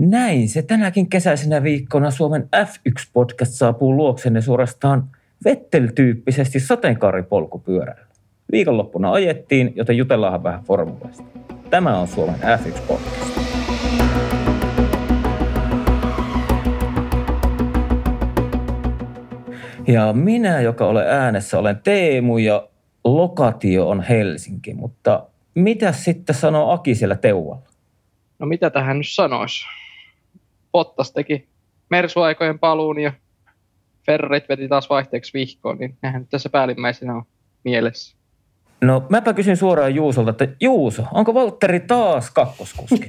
Näin se tänäkin kesäisenä viikkona Suomen F1-podcast saapuu luoksenne suorastaan Vettel-tyyppisesti sateenkaaripolkupyörällä. Viikonloppuna ajettiin, joten jutellaan vähän formulasta. Tämä on Suomen F1-podcast. Ja minä, joka olen äänessä, olen Teemu ja lokatio on Helsinki. Mutta mitä sitten sanoo Aki siellä Teualla? No mitä tähän nyt sanoisi? Pottas teki Mersuaikojen paluun ja Ferrit veti taas vaihteeksi vihkoon, niin nehän nyt tässä päällimmäisenä on mielessä. No mäpä kysyn suoraan Juusolta, että Juuso, onko Valtteri taas kakkoskuski?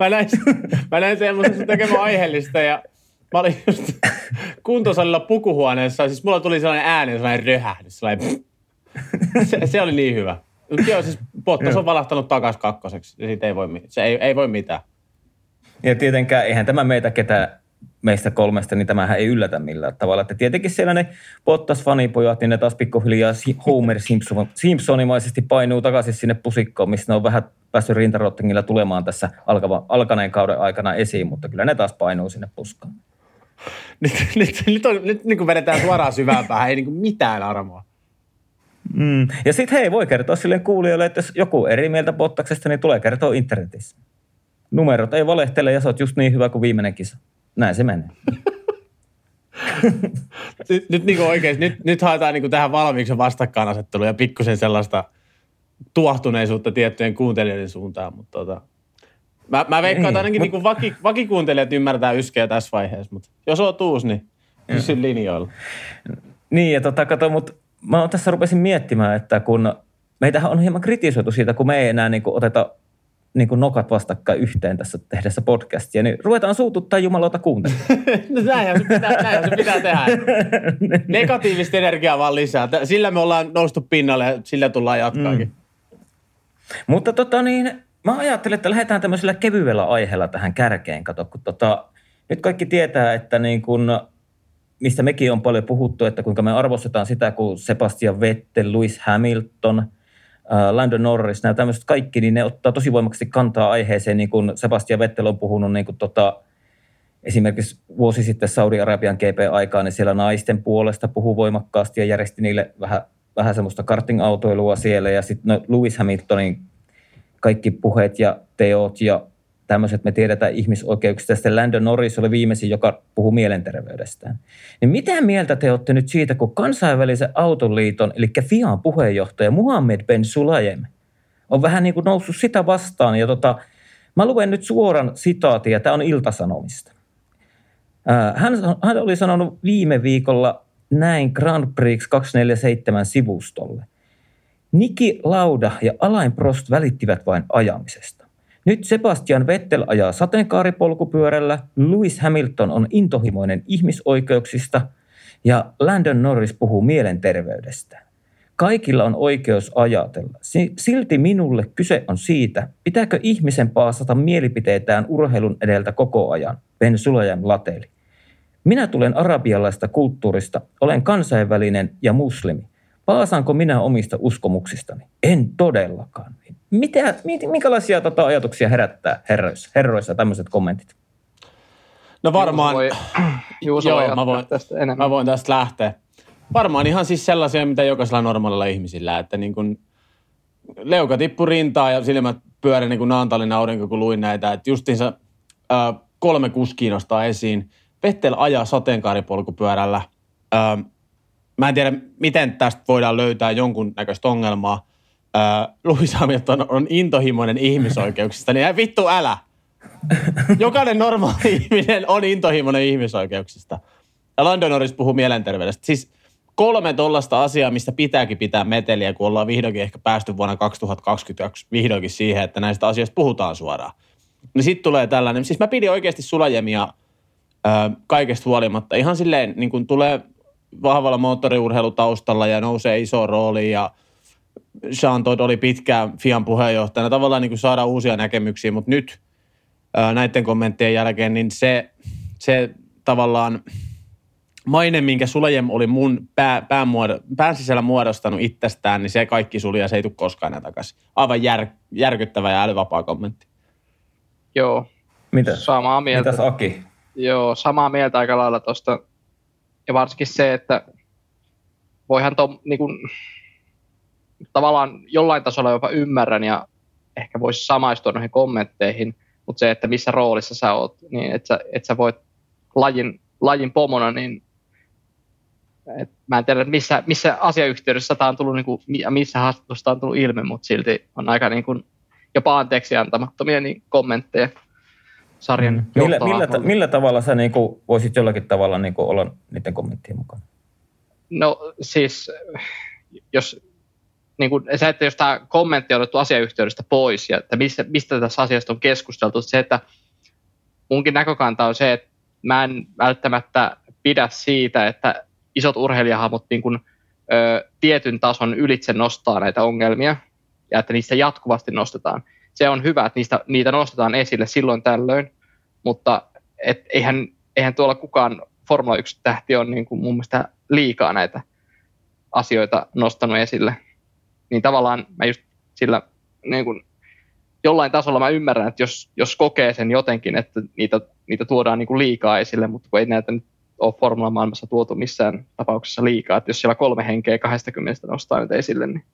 mä näin, mä näin semmoisen tekemään aiheellista ja mä olin just kuntosalilla pukuhuoneessa, siis mulla tuli sellainen ääni, sellainen röhähdys, sellainen se, se, oli niin hyvä. Joo, siis Bottas on valahtanut takaisin kakkoseksi. Siitä ei voi, se ei, ei voi mitään. Ja tietenkään, eihän tämä meitä ketä meistä kolmesta, niin tämähän ei yllätä millään tavalla. Että tietenkin siellä ne Bottas-fanipojat, niin ne taas pikkuhiljaa Homer Simpson, Simpsonimaisesti painuu takaisin sinne pusikkoon, missä ne on vähän päässyt rintarottingilla tulemaan tässä alkava, alkaneen kauden aikana esiin, mutta kyllä ne taas painuu sinne puskaan. Nyt, nyt, nyt, on, nyt niin kuin vedetään suoraan syvään päähän, ei niin kuin mitään armoa. Mm. Ja sitten hei, voi kertoa sille kuulijoille, että jos joku eri mieltä Bottaksesta, niin tulee kertoa internetissä. Numerot ei valehtele ja sä oot just niin hyvä kuin viimeinen kisa. Näin se menee. nyt, nyt niin oikein, nyt, nyt haetaan niin tähän valmiiksi vastakkainasettelua ja pikkusen sellaista tuohtuneisuutta tiettyjen kuuntelijoiden suuntaan, mutta tota, mä, mä veikkaan, että ainakin niin vaki, vakikuuntelijat ymmärtää yskeä tässä vaiheessa, mutta jos on uusi, niin pysy linjoilla. Niin, ja tota, kato, mutta mä tässä rupesin miettimään, että kun meitähän on hieman kritisoitu siitä, kun me ei enää niin kuin oteta niin kuin nokat vastakkain yhteen tässä tehdessä podcastia, niin ruvetaan suututtaa jumalauta kuuntelemaan. no näinhän se pitää, näinhän se pitää tehdä. Negatiivista energiaa vaan lisää. Sillä me ollaan noustu pinnalle ja sillä tullaan jatkaakin. Mm. Mutta tota niin, mä ajattelen, että lähdetään tämmöisellä kevyellä aiheella tähän kärkeen. Kato, kun tota, nyt kaikki tietää, että niin kun mistä mekin on paljon puhuttu, että kuinka me arvostetaan sitä, kun Sebastian Vettel, Lewis Hamilton, äh, Landon Norris, nämä tämmöiset kaikki, niin ne ottaa tosi voimakkaasti kantaa aiheeseen, niin kuin Sebastian Vettel on puhunut niin kuin tota, esimerkiksi vuosi sitten Saudi-Arabian GP-aikaa, niin siellä naisten puolesta puhuu voimakkaasti ja järjesti niille vähän, vähän semmoista karting-autoilua siellä. Ja sitten no, Lewis Hamiltonin kaikki puheet ja teot ja tämmöiset, me tiedetään ihmisoikeuksista. Sitten Landon Norris oli viimeisin, joka puhuu mielenterveydestään. Niin mitä mieltä te olette nyt siitä, kun kansainvälisen autoliiton, eli FIAn puheenjohtaja Muhammed Ben Sulayem on vähän niin kuin noussut sitä vastaan. Ja tota, mä luen nyt suoran sitaatin, ja tämä on Iltasanomista. Hän, hän oli sanonut viime viikolla näin Grand Prix 247 sivustolle. Niki Lauda ja Alain Prost välittivät vain ajamisesta. Nyt Sebastian Vettel ajaa sateenkaaripolkupyörällä, Lewis Hamilton on intohimoinen ihmisoikeuksista ja Landon Norris puhuu mielenterveydestä. Kaikilla on oikeus ajatella. Silti minulle kyse on siitä, pitääkö ihmisen paasata mielipiteitään urheilun edeltä koko ajan, Ben Sulajan lateli. Minä tulen arabialaista kulttuurista, olen kansainvälinen ja muslimi. Paasaanko minä omista uskomuksistani? En todellakaan. Mitä, minkälaisia tota, ajatuksia herättää herroissa, herroissa tämmöiset kommentit? No varmaan, Juuso voi, Juuso joo, voi mä, voin, tästä enemmän. mä voin tästä lähteä. Varmaan ihan siis sellaisia, mitä jokaisella normaalilla ihmisillä, että niin kun leuka tippui rintaa ja silmät pyöri niin kuin naantalinen aurinko, kun luin näitä. Että justiinsa äh, kolme kuskia nostaa esiin. Vettel ajaa sateenkaaripolkupyörällä. Äh, mä en tiedä, miten tästä voidaan löytää jonkun näköistä ongelmaa äh, Louis Hamilton on intohimoinen ihmisoikeuksista, niin vittu älä. Jokainen normaali ihminen on intohimoinen ihmisoikeuksista. Ja London Norris puhuu mielenterveydestä. Siis kolme tollasta asiaa, mistä pitääkin pitää meteliä, kun ollaan vihdoinkin ehkä päästy vuonna 2022 vihdoinkin siihen, että näistä asioista puhutaan suoraan. Niin sitten tulee tällainen, siis mä pidin oikeasti sulajemia äh, kaikesta huolimatta. Ihan silleen, niin kun tulee vahvalla moottoriurheilutaustalla ja nousee iso rooli ja – Sean Todd oli pitkään FIAN puheenjohtajana, tavallaan niin kuin saada uusia näkemyksiä, mutta nyt näiden kommenttien jälkeen, niin se, se tavallaan maine, minkä Suljem oli mun pää, pään, muodo, pään sisällä muodostanut itsestään, niin se kaikki suli ja se ei tule koskaan enää takaisin. Aivan jär, järkyttävä ja älyvapaa kommentti. Joo. Mitä? Samaa mieltä. Mitäs Aki? Joo, samaa mieltä aika lailla tuosta. Ja varsinkin se, että voihan to, niin tavallaan jollain tasolla jopa ymmärrän ja ehkä voisi samaistua noihin kommentteihin, mutta se, että missä roolissa sä oot, niin että sä, et sä voit lajin, lajin pomona, niin et mä en tiedä, missä, missä asiayhteydessä tämä on tullut, niin kuin, missä haastattelussa on tullut ilmi, mutta silti on aika niin kuin, jopa anteeksi antamattomia niin kommentteja sarjan mm. millä, millä, ta- millä tavalla sä niin kuin, voisit jollakin tavalla niin kuin, olla niiden kommenttien mukana? No siis, jos niin kuin se, että jos tämä kommentti on otettu asiayhteydestä pois ja että mistä, mistä tässä asiasta on keskusteltu, se, että munkin näkökanta on se, että mä en välttämättä pidä siitä, että isot urheilijahahmot niin kuin, ö, tietyn tason ylitse nostaa näitä ongelmia ja että niistä jatkuvasti nostetaan. Se on hyvä, että niistä, niitä nostetaan esille silloin tällöin, mutta et eihän, eihän tuolla kukaan Formula 1-tähti on niin kuin mun mielestä liikaa näitä asioita nostanut esille. Niin tavallaan mä just sillä niin kuin, jollain tasolla mä ymmärrän, että jos, jos kokee sen jotenkin, että niitä, niitä tuodaan niin kuin liikaa esille, mutta kun ei näitä nyt ole Formula maailmassa tuotu missään tapauksessa liikaa, että jos siellä kolme henkeä 20 nostaa nyt esille, niin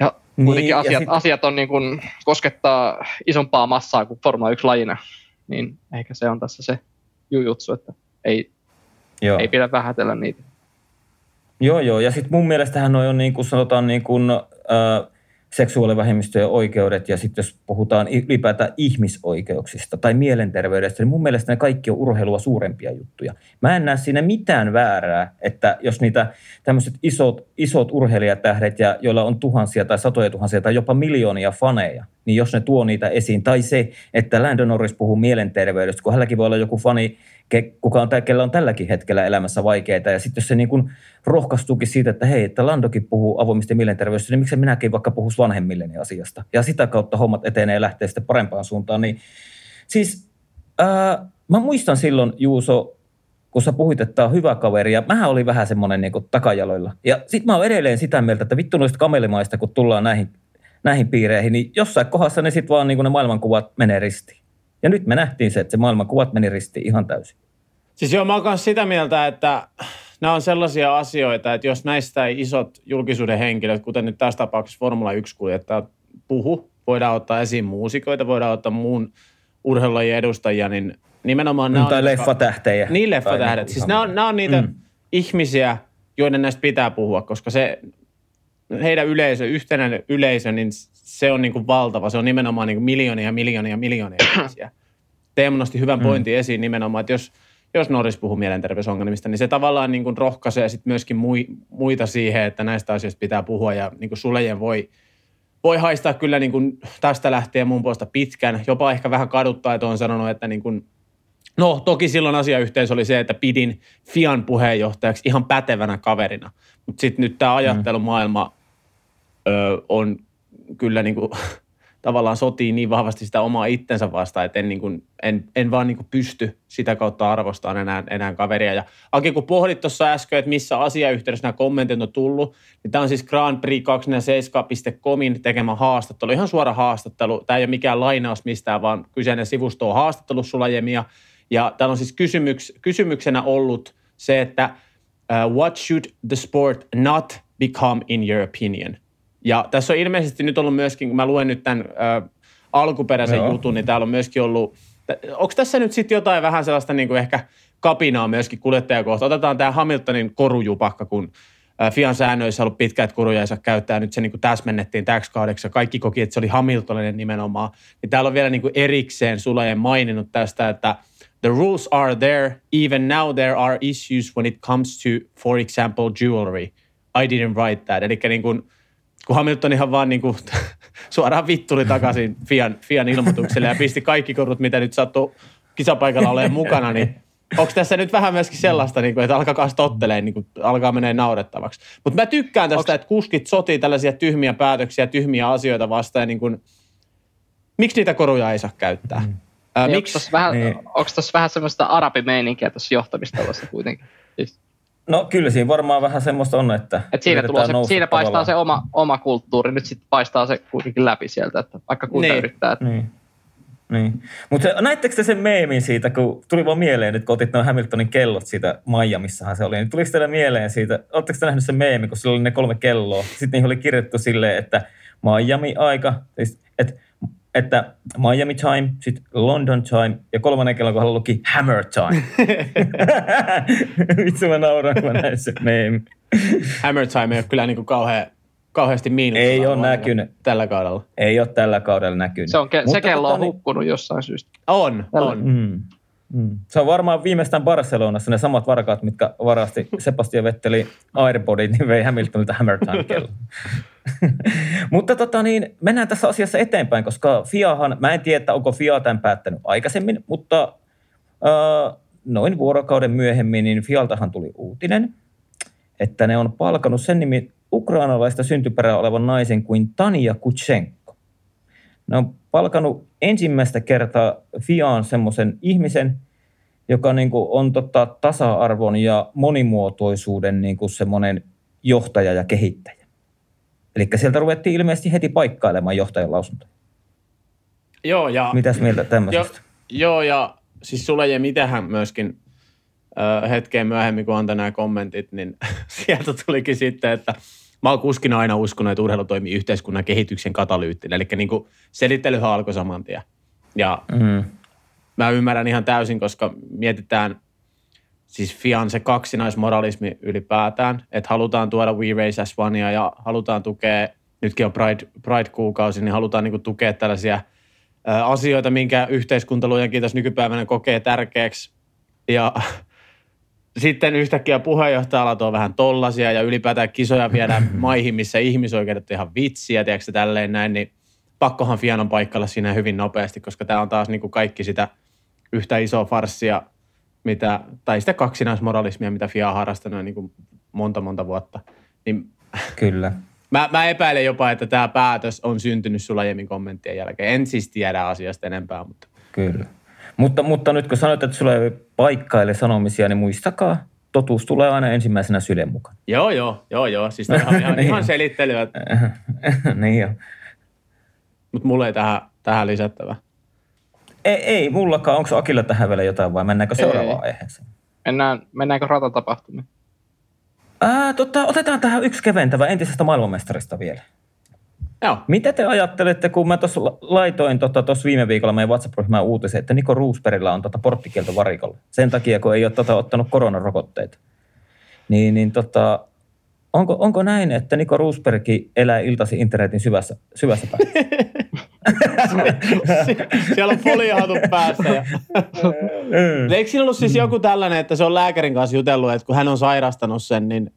ja niin, kuitenkin niin, asiat, ja sit... asiat on niin kuin, koskettaa isompaa massaa kuin Formula 1 lajina, niin ehkä se on tässä se jujutsu, että ei, Joo. ei pidä vähätellä niitä. Joo, joo. Ja sitten mun mielestähän noi on niin kuin sanotaan niin kuin, äh, seksuaalivähemmistöjen oikeudet ja sitten jos puhutaan ylipäätään ihmisoikeuksista tai mielenterveydestä, niin mun mielestä ne kaikki on urheilua suurempia juttuja. Mä en näe siinä mitään väärää, että jos niitä tämmöiset isot, isot urheilijatähdet, ja, joilla on tuhansia tai satoja tuhansia tai jopa miljoonia faneja, niin jos ne tuo niitä esiin, tai se, että Landon Norris puhuu mielenterveydestä, kun hänelläkin voi olla joku fani, kuka on, kellä on tälläkin hetkellä elämässä vaikeita. Ja sitten jos se niin kuin rohkaistuukin siitä, että hei, että Landokin puhuu avoimista mielenterveydestä, niin miksi minäkin vaikka puhus vanhemmilleni asiasta. Ja sitä kautta hommat etenee ja lähtee sitten parempaan suuntaan. Niin, siis ää, mä muistan silloin, Juuso, kun sä puhuit, että tämä on hyvä kaveri, ja mähän oli vähän semmoinen niin takajaloilla. Ja sitten mä oon edelleen sitä mieltä, että vittu noista kamelimaista, kun tullaan näihin, näihin piireihin, niin jossain kohdassa ne sitten vaan niin ne maailmankuvat menee ristiin. Ja nyt me nähtiin se, että se maailmankuvat meni ristiin ihan täysin. Siis joo, mä oon sitä mieltä, että nämä on sellaisia asioita, että jos näistä isot julkisuuden henkilöt, kuten nyt tässä tapauksessa Formula 1-kuljettajat puhu, voidaan ottaa esiin muusikoita, voidaan ottaa muun urheilulajien edustajia, niin nimenomaan nämä Tai on... leffatähtejä. Niin, leffatähdet. Siis nämä on, nämä on niitä mm. ihmisiä, joiden näistä pitää puhua, koska se heidän yleisö, yhtenäinen yleisö, niin se on niin kuin valtava. Se on nimenomaan niin kuin miljoonia, miljoonia, miljoonia ihmisiä. Teemu nosti hyvän mm. pointin mm. esiin nimenomaan, että jos, jos Norris puhuu mielenterveysongelmista, niin se tavallaan niin kuin rohkaisee sit myöskin muita siihen, että näistä asioista pitää puhua ja niin kuin Sulejen voi, voi haistaa kyllä niin kuin tästä lähtien mun puolesta pitkän. Jopa ehkä vähän kaduttaa, että on sanonut, että niin kuin, no toki silloin asiayhteys oli se, että pidin Fian puheenjohtajaksi ihan pätevänä kaverina. Mutta sitten nyt tämä ajattelumaailma ö, on kyllä niin kuin, tavallaan sotii niin vahvasti sitä omaa itsensä vastaan, että en, niin kuin, en, en vaan niin kuin pysty sitä kautta arvostamaan enää, enää kaveria. Ja Aki, kun pohdit tuossa äsken, että missä asiayhteydessä nämä kommentit on tullut, niin tämä on siis Grand Prix 247.comin tekemä haastattelu, ihan suora haastattelu. Tämä ei ole mikään lainaus mistään, vaan kyseinen sivusto on haastattelu Sulajemia. Ja täällä on siis kysymyks, kysymyksenä ollut se, että uh, what should the sport not become in your opinion? Ja tässä on ilmeisesti nyt ollut myöskin, kun mä luen nyt tämän uh, alkuperäisen Joo. jutun, niin täällä on myöskin ollut, onko tässä nyt sitten jotain vähän sellaista niin kuin ehkä kapinaa myöskin kuljettajakohta? Otetaan tämä Hamiltonin korujupakka, kun Fian säännöissä ollut pitkät että koruja ei saa käyttää. Nyt se niin kuin täsmennettiin täksi kaudeksi. Kaikki koki, että se oli Hamiltoninen nimenomaan. Niin täällä on vielä niin kuin erikseen Sulajen maininnut tästä, että – The rules are there. Even now there are issues when it comes to, for example, jewelry. I didn't write that. Eli niin kuin, kun Hamilton ihan vaan niin kuin, suoraan vittuli takaisin Fian, Fian ilmoitukselle ja pisti kaikki korut, mitä nyt sattuu kisapaikalla olemaan mukana, niin onko tässä nyt vähän myöskin sellaista, niin kuin, että alkaa tottelee, niin kuin, alkaa menee naurettavaksi. Mutta mä tykkään tästä, Onks... että kuskit sotii tällaisia tyhmiä päätöksiä, tyhmiä asioita vastaan. Ja niin kuin, miksi niitä koruja ei saa käyttää? Mm. Ää, niin, miksi? Onko vähän, niin. vähän semmoista arabimeininkiä tuossa johtamistalossa kuitenkin? Siis. No kyllä siinä varmaan vähän semmoista on, että Et siinä, tulee se, siinä paistaa tavallaan. se oma, oma kulttuuri, nyt sitten paistaa se kuitenkin läpi sieltä, että vaikka kuinka niin. yrittää. Että... Niin. Niin. Mutta näittekö te sen meemin siitä, kun tuli vaan mieleen nyt, kun otit noin Hamiltonin kellot siitä Miamissahan se oli, niin tuliko teille mieleen siitä, oletteko te nähnyt sen meemin, kun sillä oli ne kolme kelloa, sitten niihin oli kirjoittu silleen, että Miami-aika, siis, että että Miami time, sitten London time ja kolmannen kellon kohdalla luki Hammer time. Vitsi mä nauran, kun mä näin sen meemi. Hammer time ei ole kyllä niin kuin kauhean, kauheasti miinus. Ei ole näkynyt. Tällä kaudella. Ei ole tällä kaudella näkynyt. Se, on, ke- se kello on tota, hukkunut jossain syystä. On, tällä. on. Mm. Mm. Se on varmaan viimeistään Barcelonassa ne samat varkaat, mitkä varasti Sebastian Vetteli Airbodit, niin vei Hamiltonilta Hammer Time kello. Mutta tota niin, mennään tässä asiassa eteenpäin, koska FIAhan, mä en tiedä, onko FIA tämän päättänyt aikaisemmin, mutta äh, noin vuorokauden myöhemmin, niin FIAltahan tuli uutinen, että ne on palkanut sen nimi ukrainalaista syntyperää olevan naisen kuin Tania Kutsenko. Ne on palkanut ensimmäistä kertaa FIAan semmoisen ihmisen, joka niin kuin on tota tasa-arvon ja monimuotoisuuden niin kuin semmoinen johtaja ja kehittäjä. Eli sieltä ruvettiin ilmeisesti heti paikkailemaan johtajan lausuntoja. Joo, ja... Mitäs mieltä tämmöisestä? Jo, joo, ja siis sulle ja mitähän myöskin ö, hetken myöhemmin, kun antoi nämä kommentit, niin sieltä tulikin sitten, että mä oon kuskina aina uskonut, että urheilu toimii yhteiskunnan kehityksen katalyyttinä. Eli niin kuin selittelyhän alkoi saman tien. Ja mm. mä ymmärrän ihan täysin, koska mietitään siis Fian se kaksinaismoralismi ylipäätään, että halutaan tuoda We Race as Onea ja halutaan tukea, nytkin on Pride, Pride-kuukausi, niin halutaan niin tukea tällaisia asioita, minkä yhteiskunta luojankin tässä nykypäivänä kokee tärkeäksi. Ja sitten yhtäkkiä puheenjohtajalla on vähän tollasia ja ylipäätään kisoja viedään maihin, missä ihmisoikeudet on ihan vitsiä, tiedätkö tälleen näin, niin pakkohan Fianon paikalla siinä hyvin nopeasti, koska tämä on taas niin kuin kaikki sitä yhtä isoa farssia, mitä, tai sitä kaksinaismoralismia, mitä Fia on harrastanut niin kuin monta monta vuotta. Niin, Kyllä. Mä, mä epäilen jopa, että tämä päätös on syntynyt sulla aiemmin kommenttien jälkeen. En siis tiedä asiasta enempää, mutta... Kyllä. Mutta, mutta nyt kun sanoit, että sulla ei paikkaile sanomisia, niin muistakaa, totuus tulee aina ensimmäisenä sylen mukaan. Joo, joo, joo, joo. Siis tämä on ihan, niin. ihan selittelyä. niin jo. Mutta mulla ei tähän, tähän lisättävä. Ei, ei mullakaan. Onko Akilla tähän vielä jotain vai mennäänkö seuraavaan ei. aiheeseen? Mennään, mennäänkö ratatapahtumiin? Ää, tota, otetaan tähän yksi keventävä entisestä maailmanmestarista vielä. Joo. Mitä te ajattelette, kun mä tuossa laitoin tuossa tota, viime viikolla meidän WhatsApp-ryhmään uutisen, että Niko Roosbergilla on tota porttikielto varikolla. Sen takia, kun ei ole tota, ottanut koronarokotteita. Niin, niin tota, onko, onko näin, että Niko Roosberg elää iltasi internetin syvässä, syvässä päässä? Siellä on foliohatut päässä. Ja... Eikö siinä ollut siis joku tällainen, että se on lääkärin kanssa jutellut, että kun hän on sairastanut sen, niin –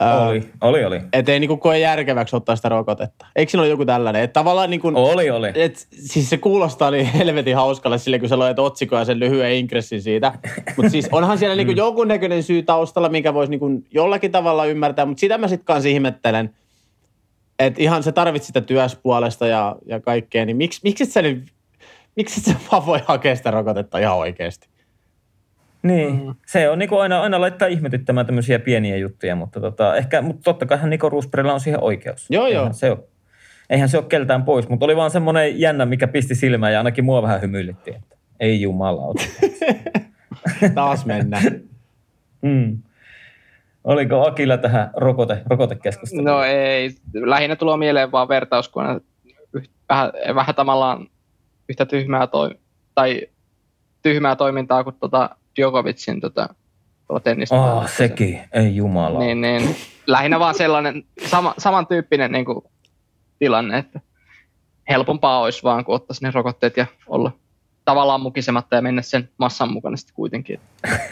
oli, oli, oli. Että ei niinku koe järkeväksi ottaa sitä rokotetta. Eikö siinä ole joku tällainen? Että tavallaan niinku, oli, oli. Et, siis se kuulostaa niin helvetin hauskalle sille, kun sä loet otsikkoa ja sen lyhyen inkressin siitä. Mutta siis onhan siellä niinku mm. jonkunnäköinen syy taustalla, minkä voisi niinku jollakin tavalla ymmärtää. Mutta sitä mä sitten kanssa ihmettelen, että ihan se tarvitsi sitä työspuolesta ja, ja kaikkea. Niin miksi, miksi sä nyt, miksi sä vaan voi hakea sitä rokotetta ihan oikeasti? Niin, mm. se on niin kuin aina, aina laittaa ihmetyttämään tämmöisiä pieniä juttuja, mutta, tota, ehkä, mutta totta kai Niko Roosbergilla on siihen oikeus. Joo, joo. Eihän se ole, eihän se ole keltään pois, mutta oli vaan semmoinen jännä, mikä pisti silmään ja ainakin mua vähän hymyilytti, että ei jumala Taas mennään. mm. Oliko Akilla tähän rokote, rokotekeskusteluun? No ei, lähinnä tulee mieleen vaan vertauskuva, vähän, vähän tavallaan yhtä tyhmää toi, tai tyhmää toimintaa kuin tota Djokovicin tota, tennistä. Oh, sekin, ei jumala. Niin, niin, lähinnä vaan sellainen sama, samantyyppinen niin kuin, tilanne, että helpompaa olisi vaan, kun ottaisi ne rokotteet ja olla tavallaan mukisematta ja mennä sen massan mukana sitten kuitenkin.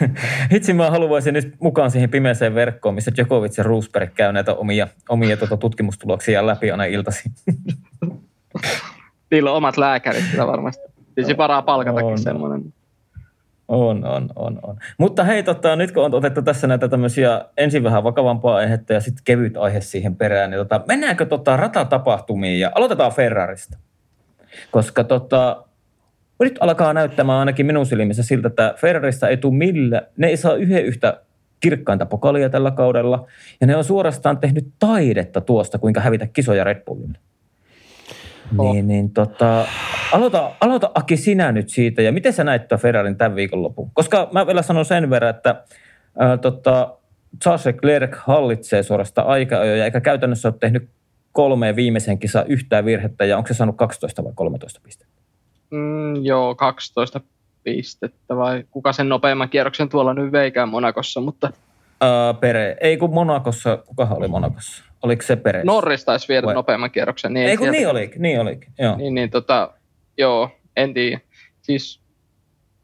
Hitsi mä haluaisin nyt mukaan siihen pimeäseen verkkoon, missä Djokovic ja Roosberg käy näitä omia, omia tuota tutkimustuloksia läpi aina iltaisin. Niillä on omat lääkärit kyllä varmasti. Siis varaa palkatakin no, semmoinen. On, on, on, on. Mutta hei, tota, nyt kun on otettu tässä näitä tämmöisiä ensin vähän vakavampaa aihetta ja sitten kevyt aihe siihen perään, niin tota, mennäänkö tota ratatapahtumiin ja aloitetaan Ferrarista. Koska tota, nyt alkaa näyttämään ainakin minun silmissä siltä, että Ferrarista ei tule millä, ne ei saa yhden yhtä kirkkainta pokalia tällä kaudella, ja ne on suorastaan tehnyt taidetta tuosta, kuinka hävitä kisoja Red Bullille. Niin, niin tota, aloita, aloita Aki sinä nyt siitä ja miten sä näit tuon Ferrarin tämän viikonlopun? Koska mä vielä sanon sen verran, että ää, tota, Charles Leclerc hallitsee suorastaan aika-ajoja eikä käytännössä ole tehnyt kolmeen viimeisen kisa yhtään virhettä ja onko se saanut 12 vai 13 pistettä? Mm, joo, 12 pistettä vai kuka sen nopeamman kierroksen tuolla nyt veikään Monakossa, mutta... Uh, Pere, ei kun Monakossa, kukahan oli Monakossa? Oliko se Pere? Norris taisi viedä vai? nopeamman kierroksen. Niin ei kun niin olikin, niin olikin, joo. Niin, niin tota, joo, en tiedä. Siis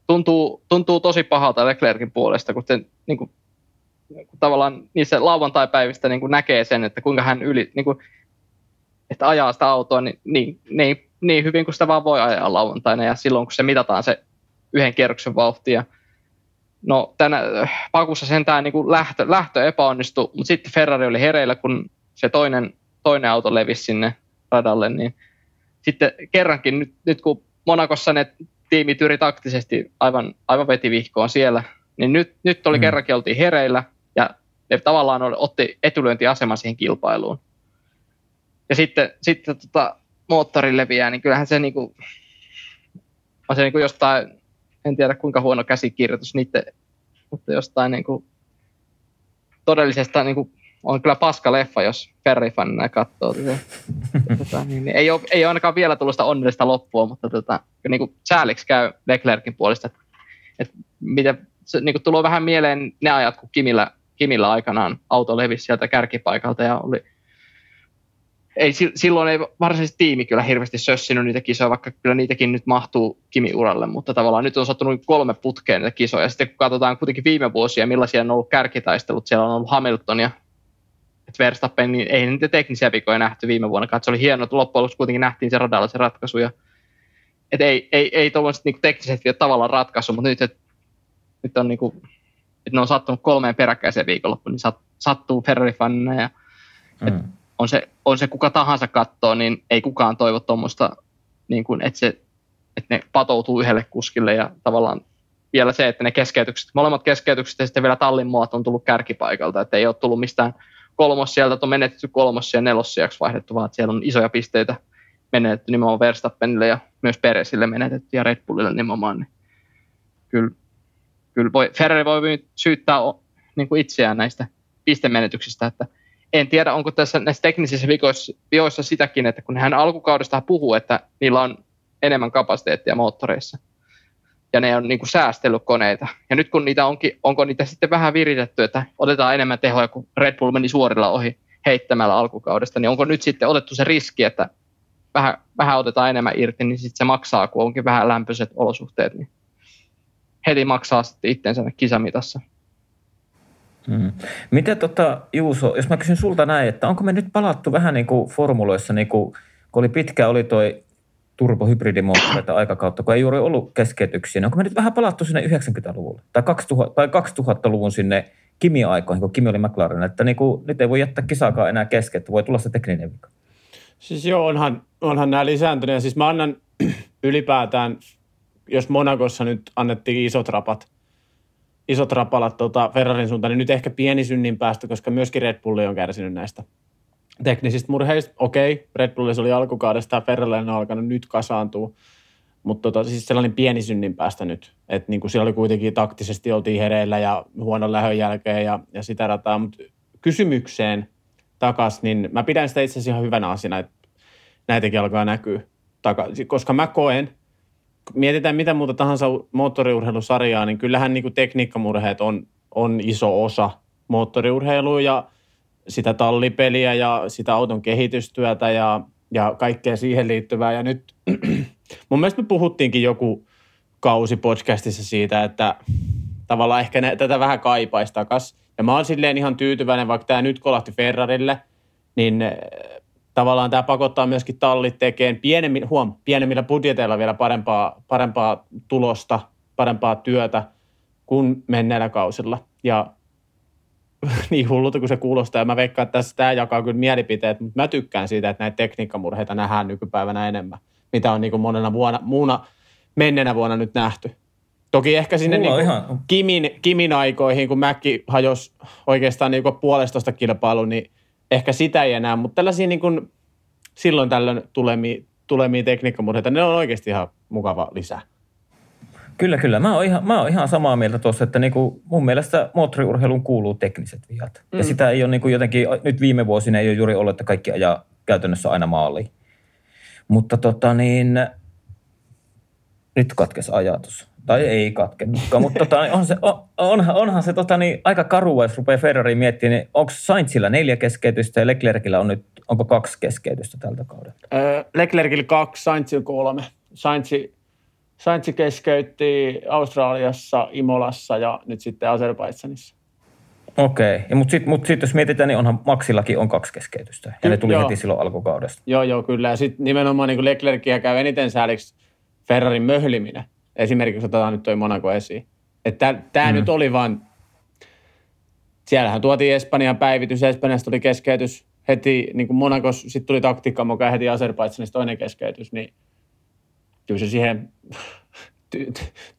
tuntuu, tuntuu tosi pahalta Leclerkin puolesta, kun, te, niin kuin, kun tavallaan niissä lauantai-päivistä niin kuin näkee sen, että kuinka hän yli, niin kuin, että ajaa sitä autoa niin, niin, niin, niin hyvin kuin sitä vaan voi ajaa lauantaina ja silloin kun se mitataan se yhden kierroksen vauhtia. No tänä pakussa sentään niin kuin lähtö, lähtö epäonnistui, mutta sitten Ferrari oli hereillä, kun se toinen, toinen auto levisi sinne radalle, niin sitten kerrankin nyt, nyt kun Monakossa ne tiimit yri taktisesti aivan, aivan veti vihkoon siellä, niin nyt, nyt oli mm. kerrankin oltiin hereillä ja ne tavallaan otti etulyöntiaseman siihen kilpailuun. Ja sitten, sitten tota, moottori leviää, niin kyllähän se niinku, on se niinku jostain, en tiedä kuinka huono käsikirjoitus niiden, mutta jostain niinku, todellisesta niinku, on kyllä paska leffa, jos Ferrifanina katsoo tätä. tota, niin, niin, ei, ole, ei ole ainakaan vielä tullut sitä onnellista loppua, mutta tota, niin kuin sääliksi käy Leclerkin puolesta, että, että miten, se niin kuin tulee vähän mieleen ne ajat, kun Kimillä, Kimillä aikanaan auto levisi sieltä kärkipaikalta ja oli ei, silloin ei varsinaisesti tiimi kyllä hirveästi sössinyt niitä kisoja, vaikka kyllä niitäkin nyt mahtuu Kimi-uralle, mutta tavallaan nyt on sattunut kolme putkeen niitä kisoja. Sitten kun katsotaan kuitenkin viime vuosia, millaisia on ollut kärkitaistelut, siellä on ollut Hamilton ja Verstappen, niin ei niitä teknisiä vikoja nähty viime vuonna. Se oli hienoa, että loppujen lopuksi kuitenkin nähtiin se radalla se ratkaisu. Ja, et ei, ei, ei tuollaiset niin tekniset vielä tavallaan ratkaisu, mutta nyt, et, nyt on niin kuin, että ne on sattunut kolmeen peräkkäiseen viikonloppuun, niin sat, sattuu ferrari ja mm on se, on se kuka tahansa katsoo, niin ei kukaan toivo tuommoista, niin kuin, että, se, että ne patoutuu yhdelle kuskille ja tavallaan vielä se, että ne keskeytykset, molemmat keskeytykset ja sitten vielä tallin muot on tullut kärkipaikalta, että ei ole tullut mistään kolmos sieltä, on menetetty kolmos ja nelossiaksi vaihdettu, vaan että siellä on isoja pisteitä menetetty nimenomaan Verstappenille ja myös Peresille menetetty ja Red Bullille nimenomaan. Niin kyllä, kyllä voi, Ferrari voi syyttää niin kuin itseään näistä pistemenetyksistä, että – en tiedä, onko tässä näissä teknisissä vioissa sitäkin, että kun hän alkukaudesta puhuu, että niillä on enemmän kapasiteettia moottoreissa, ja ne on niin kuin säästelykoneita. Ja nyt kun niitä onkin, onko niitä sitten vähän viritetty, että otetaan enemmän tehoja, kun Red Bull meni suorilla ohi heittämällä alkukaudesta, niin onko nyt sitten otettu se riski, että vähän, vähän otetaan enemmän irti, niin sitten se maksaa, kun onkin vähän lämpöiset olosuhteet, niin heti maksaa sitten itsensä kisamitassa. Mm. Miten tota, Juuso, jos mä kysyn sulta näin, että onko me nyt palattu vähän niin kuin formuloissa, niin kuin, kun oli pitkä oli toi turbohybridimoottoreita aikakautta, kun ei juuri ollut keskeytyksiä, niin onko me nyt vähän palattu sinne 90-luvulle tai, 2000, tai 2000-luvun sinne Kimi-aikoihin, kun Kimi oli McLaren, että niin kuin, nyt ei voi jättää kisaakaan enää kesken, että voi tulla se tekninen vika. Siis joo, onhan, onhan nämä lisääntyneet. Siis mä annan ylipäätään, jos Monakossa nyt annettiin isot rapat – isot rapalat tota Ferrarin suuntaan, niin nyt ehkä pieni synnin päästä, koska myöskin Red Bulli on kärsinyt näistä teknisistä murheista. Okei, Red Bullissa oli alkukaudesta ja Ferrari on alkanut nyt kasaantua, mutta tota, siis sellainen pieni synnin päästä nyt. Että niin kuin siellä oli kuitenkin taktisesti oltiin hereillä ja huonon lähön jälkeen ja, ja sitä rataa. Mutta kysymykseen takas, niin mä pidän sitä itse asiassa ihan hyvänä asiana, että näitäkin alkaa näkyä takaisin, koska mä koen, mietitään mitä muuta tahansa moottoriurheilusarjaa, niin kyllähän niin kuin tekniikkamurheet on, on iso osa moottoriurheilua ja sitä tallipeliä ja sitä auton kehitystyötä ja, ja kaikkea siihen liittyvää. Ja nyt mun mielestä me puhuttiinkin joku kausi podcastissa siitä, että tavallaan ehkä ne, tätä vähän kaipaisi takas. Ja mä oon silleen ihan tyytyväinen, vaikka tämä nyt kolahti Ferrarille, niin tavallaan tämä pakottaa myöskin tallit tekemään pienemmin, huom, pienemmillä budjeteilla vielä parempaa, parempaa tulosta, parempaa työtä kuin menneillä kausilla. Ja niin hullulta kuin se kuulostaa, ja mä veikkaan, että tässä tämä jakaa kyllä mielipiteet, mutta mä tykkään siitä, että näitä tekniikkamurheita nähdään nykypäivänä enemmän, mitä on niin kuin monena vuonna, muuna menneenä vuonna nyt nähty. Toki ehkä sinne niin kuin ihan... Kimin, Kimin aikoihin, kun Mäkki hajosi oikeastaan niin puolestosta kilpailu, niin ehkä sitä ei enää, mutta tällaisia niin kuin silloin tällöin tulemi, tulemia tekniikkamurheita, ne on oikeasti ihan mukava lisä. Kyllä, kyllä. Mä oon ihan, mä oon ihan samaa mieltä tuossa, että niinku mun mielestä moottoriurheiluun kuuluu tekniset viat. Mm. Ja sitä ei ole niinku jotenkin, nyt viime vuosina ei ole juuri ollut, että kaikki ajaa käytännössä aina maaliin. Mutta tota niin, nyt katkes ajatus. Tai ei katkennutkaan, mutta tota, on se, on, onhan, onhan se tota, niin, aika karua, jos rupeaa Ferrari miettimään, niin onko Sainzilla neljä keskeytystä ja Leclercillä on nyt, onko kaksi keskeytystä tältä kaudelta? Öö, Leclercillä kaksi, Sainzilla kolme. Sainzi, Sainzi keskeytti Australiassa, Imolassa ja nyt sitten Azerbaidsanissa. Okei, okay. mutta sitten mut sit jos mietitään, niin onhan Maxillakin on kaksi keskeytystä. Ja Ky- ne tuli joo. heti silloin alkukaudesta. Joo, joo, kyllä. Ja sitten nimenomaan niin Leclercia käy eniten sääliksi Ferrarin möhliminen. Esimerkiksi otetaan nyt toi Monaco esiin. Että tämä mm. nyt oli vaan, siellähän tuotiin Espanjan päivitys, Espanjasta tuli keskeytys heti, niin kuin Monakos, sitten tuli taktiikka mukaan heti Azerbaidsanista toinen keskeytys, niin kyllä se siihen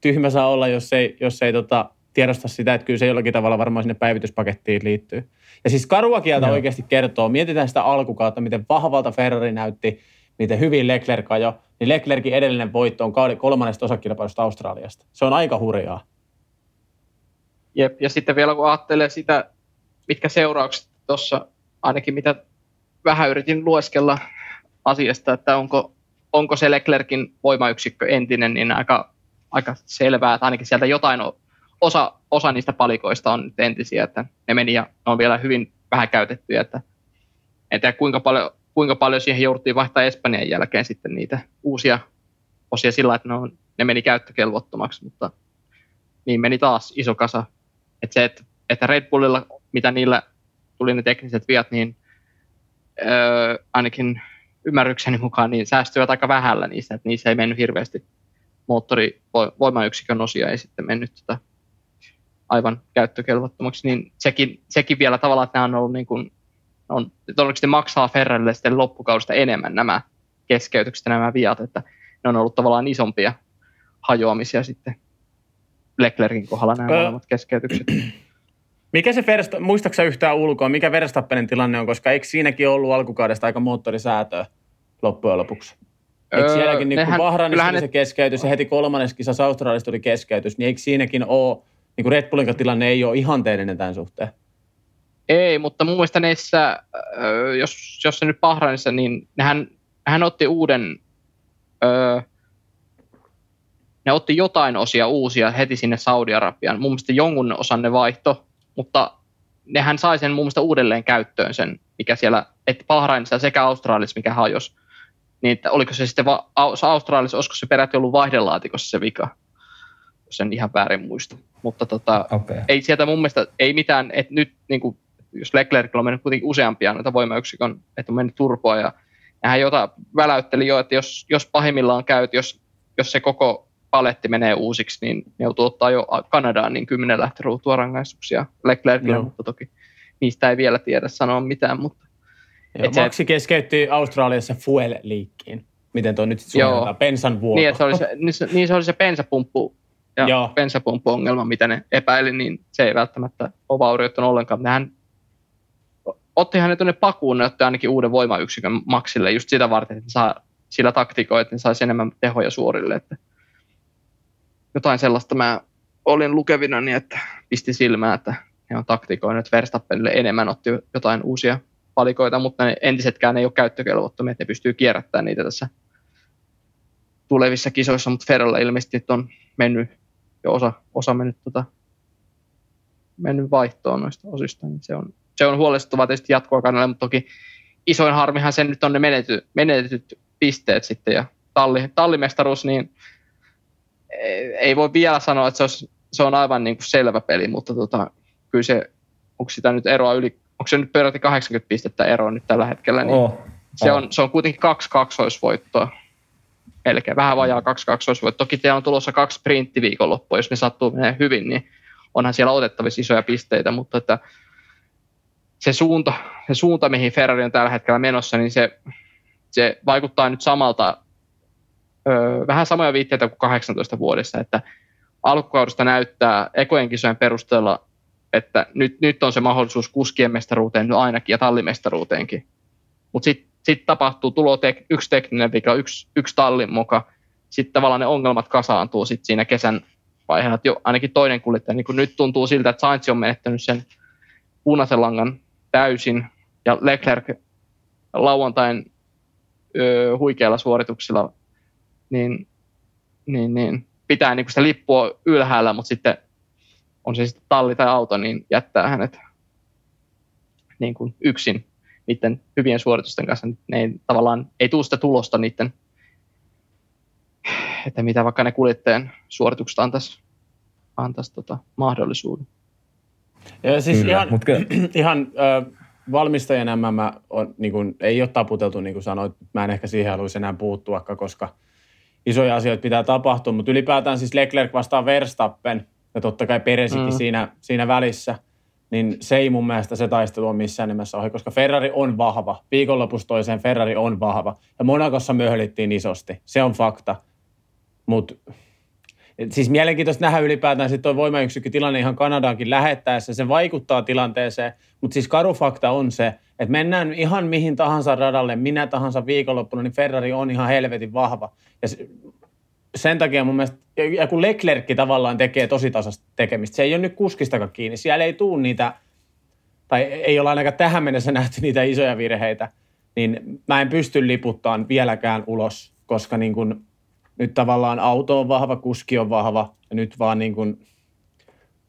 tyhmä saa olla, jos ei, jos ei tota, tiedosta sitä, että kyllä se jollakin tavalla varmaan sinne päivityspakettiin liittyy. Ja siis karua kieltä no. oikeasti kertoo, mietitään sitä alkukautta, miten vahvalta Ferrari näytti, miten hyvin Leclerc ajo, niin Leclercin edellinen voitto on kolmannesta osakilpailusta Australiasta. Se on aika hurjaa. Jep, ja sitten vielä kun ajattelee sitä, mitkä seuraukset tuossa, ainakin mitä vähän yritin lueskella asiasta, että onko, onko se Leclerkin voimayksikkö entinen, niin aika, aika selvää, että ainakin sieltä jotain osa, osa niistä palikoista on nyt entisiä, että ne meni ja ne on vielä hyvin vähän käytettyjä, että en tiedä kuinka paljon, kuinka paljon siihen jouduttiin vaihtaa Espanjan jälkeen sitten niitä uusia osia sillä, että ne, on, ne meni käyttökelvottomaksi, mutta niin meni taas iso kasa. Että se, että, että Red Bullilla, mitä niillä tuli ne tekniset viat, niin öö, ainakin ymmärrykseni mukaan niin säästyivät aika vähällä niistä, että niissä ei mennyt hirveästi moottorivoimayksikön osia ei sitten mennyt tota aivan käyttökelvottomaksi, niin sekin, sekin vielä tavallaan, että nämä on ollut niin kuin, on, todennäköisesti maksaa Ferrarille sitten loppukaudesta enemmän nämä keskeytykset ja nämä viat, että ne on ollut tavallaan isompia hajoamisia sitten Leclerkin kohdalla nämä molemmat keskeytykset. Mikä se, Versta- muistaaksä yhtään ulkoa, mikä Verstappenin tilanne on, koska eikö siinäkin ollut alkukaudesta aika moottorisäätöä loppujen lopuksi? Eikö öö, sielläkin niin kun Bahrainissa se keskeytys ja heti kolmannes kisassa Australiasta tuli keskeytys, niin eikö siinäkin ole, niin kuin Red Bullin tilanne ei ole ihanteellinen tämän suhteen? Ei, mutta mun mielestä neissä, jos, jos se nyt Bahrainissa, niin nehän, hän otti uuden, öö, ne otti jotain osia uusia heti sinne Saudi-Arabiaan. Mun mielestä jonkun osan ne vaihto, mutta nehän sai sen mun mielestä uudelleen käyttöön sen, mikä siellä, että Bahrainissa sekä Australiassa, mikä hajos. Niin, että oliko se sitten va- Australiassa, olisiko se peräti ollut vaihdelaatikossa se vika, jos en ihan väärin muista. Mutta tota, okay. ei sieltä mun mielestä, ei mitään, että nyt niin kuin jos Leclerc on mennyt kuitenkin useampia noita voimayksikön, että on mennyt turpoa ja hän jota väläytteli jo, että jos, jos pahimmillaan käyt, jos, jos se koko paletti menee uusiksi, niin ne joutuu ottaa jo Kanadaan niin kymmenen lähtöruutua rangaistuksia Leclercille, no. mutta toki niistä ei vielä tiedä sanoa mitään. Mutta Joo, se, keskeytti Australiassa fuel-liikkiin. Miten tuo nyt sitten Pensan vuoto. Niin, se oli se, niin, se, niin se oli se bensapumppu ja Joo. bensapumppu-ongelma, mitä ne epäili, niin se ei välttämättä ole vaurioittanut ollenkaan. Nehän otti hänet tuonne pakuun, ne otti ainakin uuden voimayksikön maksille just sitä varten, että saa sillä taktikoa, että ne saisi enemmän tehoja suorille. Että jotain sellaista mä olin lukevina, niin että pisti silmää, että ne on taktikoinut Verstappenille enemmän, otti jotain uusia palikoita, mutta ne entisetkään ei ole käyttökelvottomia, että ne pystyy kierrättämään niitä tässä tulevissa kisoissa, mutta Ferralla ilmeisesti on mennyt jo osa, osa mennyt, tota, mennyt vaihtoon noista osista, niin se on, se on huolestuttavaa tietysti jatkoa kannalta, mutta toki isoin harmihan sen nyt on ne menety, menetetyt pisteet sitten ja talli, tallimestaruus, niin ei voi vielä sanoa, että se, olisi, se on aivan niin kuin selvä peli, mutta tota, kyllä se, onko sitä nyt eroa yli, onko se nyt peräti 80 pistettä eroa nyt tällä hetkellä, niin oh, se, on, se on kuitenkin kaksi kaksoisvoittoa. Eli vähän vajaa kaksi kaksoisvoittoa. Toki teillä on tulossa kaksi sprinttiviikonloppua, jos ne sattuu menee hyvin, niin onhan siellä otettavissa isoja pisteitä, mutta että se suunta, se suunta, mihin Ferrari on tällä hetkellä menossa, niin se, se vaikuttaa nyt samalta, ö, vähän samoja viitteitä kuin 18 vuodessa, että alkukaudesta näyttää ekojen kisojen perusteella, että nyt, nyt on se mahdollisuus kuskien mestaruuteen nyt ainakin ja tallimestaruuteenkin. Mutta sitten sitten tapahtuu, tulo tek, yksi tekninen vika, yksi, yksi tallin muka, sitten tavallaan ne ongelmat kasaantuu sitten siinä kesän vaiheella, jo ainakin toinen kuljettaja, niin kun nyt tuntuu siltä, että Sainz on menettänyt sen punaisen langan täysin, ja Leclerc lauantain ö, huikeilla suorituksilla, niin, niin, niin pitää niin sitä lippua ylhäällä, mutta sitten on se sitten talli tai auto, niin jättää hänet niin kuin yksin niiden hyvien suoritusten kanssa. Ne ei, tavallaan ei tule sitä tulosta niiden, että mitä vaikka ne kuljettajan suoritukset antaisi, antaisi tota mahdollisuuden. Ja siis Kyllä, ihan, mutta... ihan äh, valmistajan MM on, niin kuin, ei ole taputeltu, niin kuin sanoit. Mä en ehkä siihen haluaisi enää puuttua, koska isoja asioita pitää tapahtua, mutta ylipäätään siis Leclerc vastaa Verstappen ja totta kai Peresikin mm. siinä, siinä välissä, niin se ei mun mielestä se taistelu on missään nimessä ohi, koska Ferrari on vahva. Viikonlopussa toiseen Ferrari on vahva. Ja Monakossa möhlittiin isosti. Se on fakta. Mutta siis mielenkiintoista nähdä ylipäätään sitten tuo voimayksikkötilanne ihan Kanadaankin lähettäessä. Se vaikuttaa tilanteeseen, mutta siis karu fakta on se, että mennään ihan mihin tahansa radalle, minä tahansa viikonloppuna, niin Ferrari on ihan helvetin vahva. Ja sen takia mun mielestä, ja kun Leclerc tavallaan tekee tosi tasasta tekemistä, se ei ole nyt kuskistakaan kiinni, siellä ei tule niitä, tai ei olla ainakaan tähän mennessä nähty niitä isoja virheitä, niin mä en pysty liputtamaan vieläkään ulos, koska niin kun nyt tavallaan auto on vahva, kuski on vahva, ja nyt vaan niin kun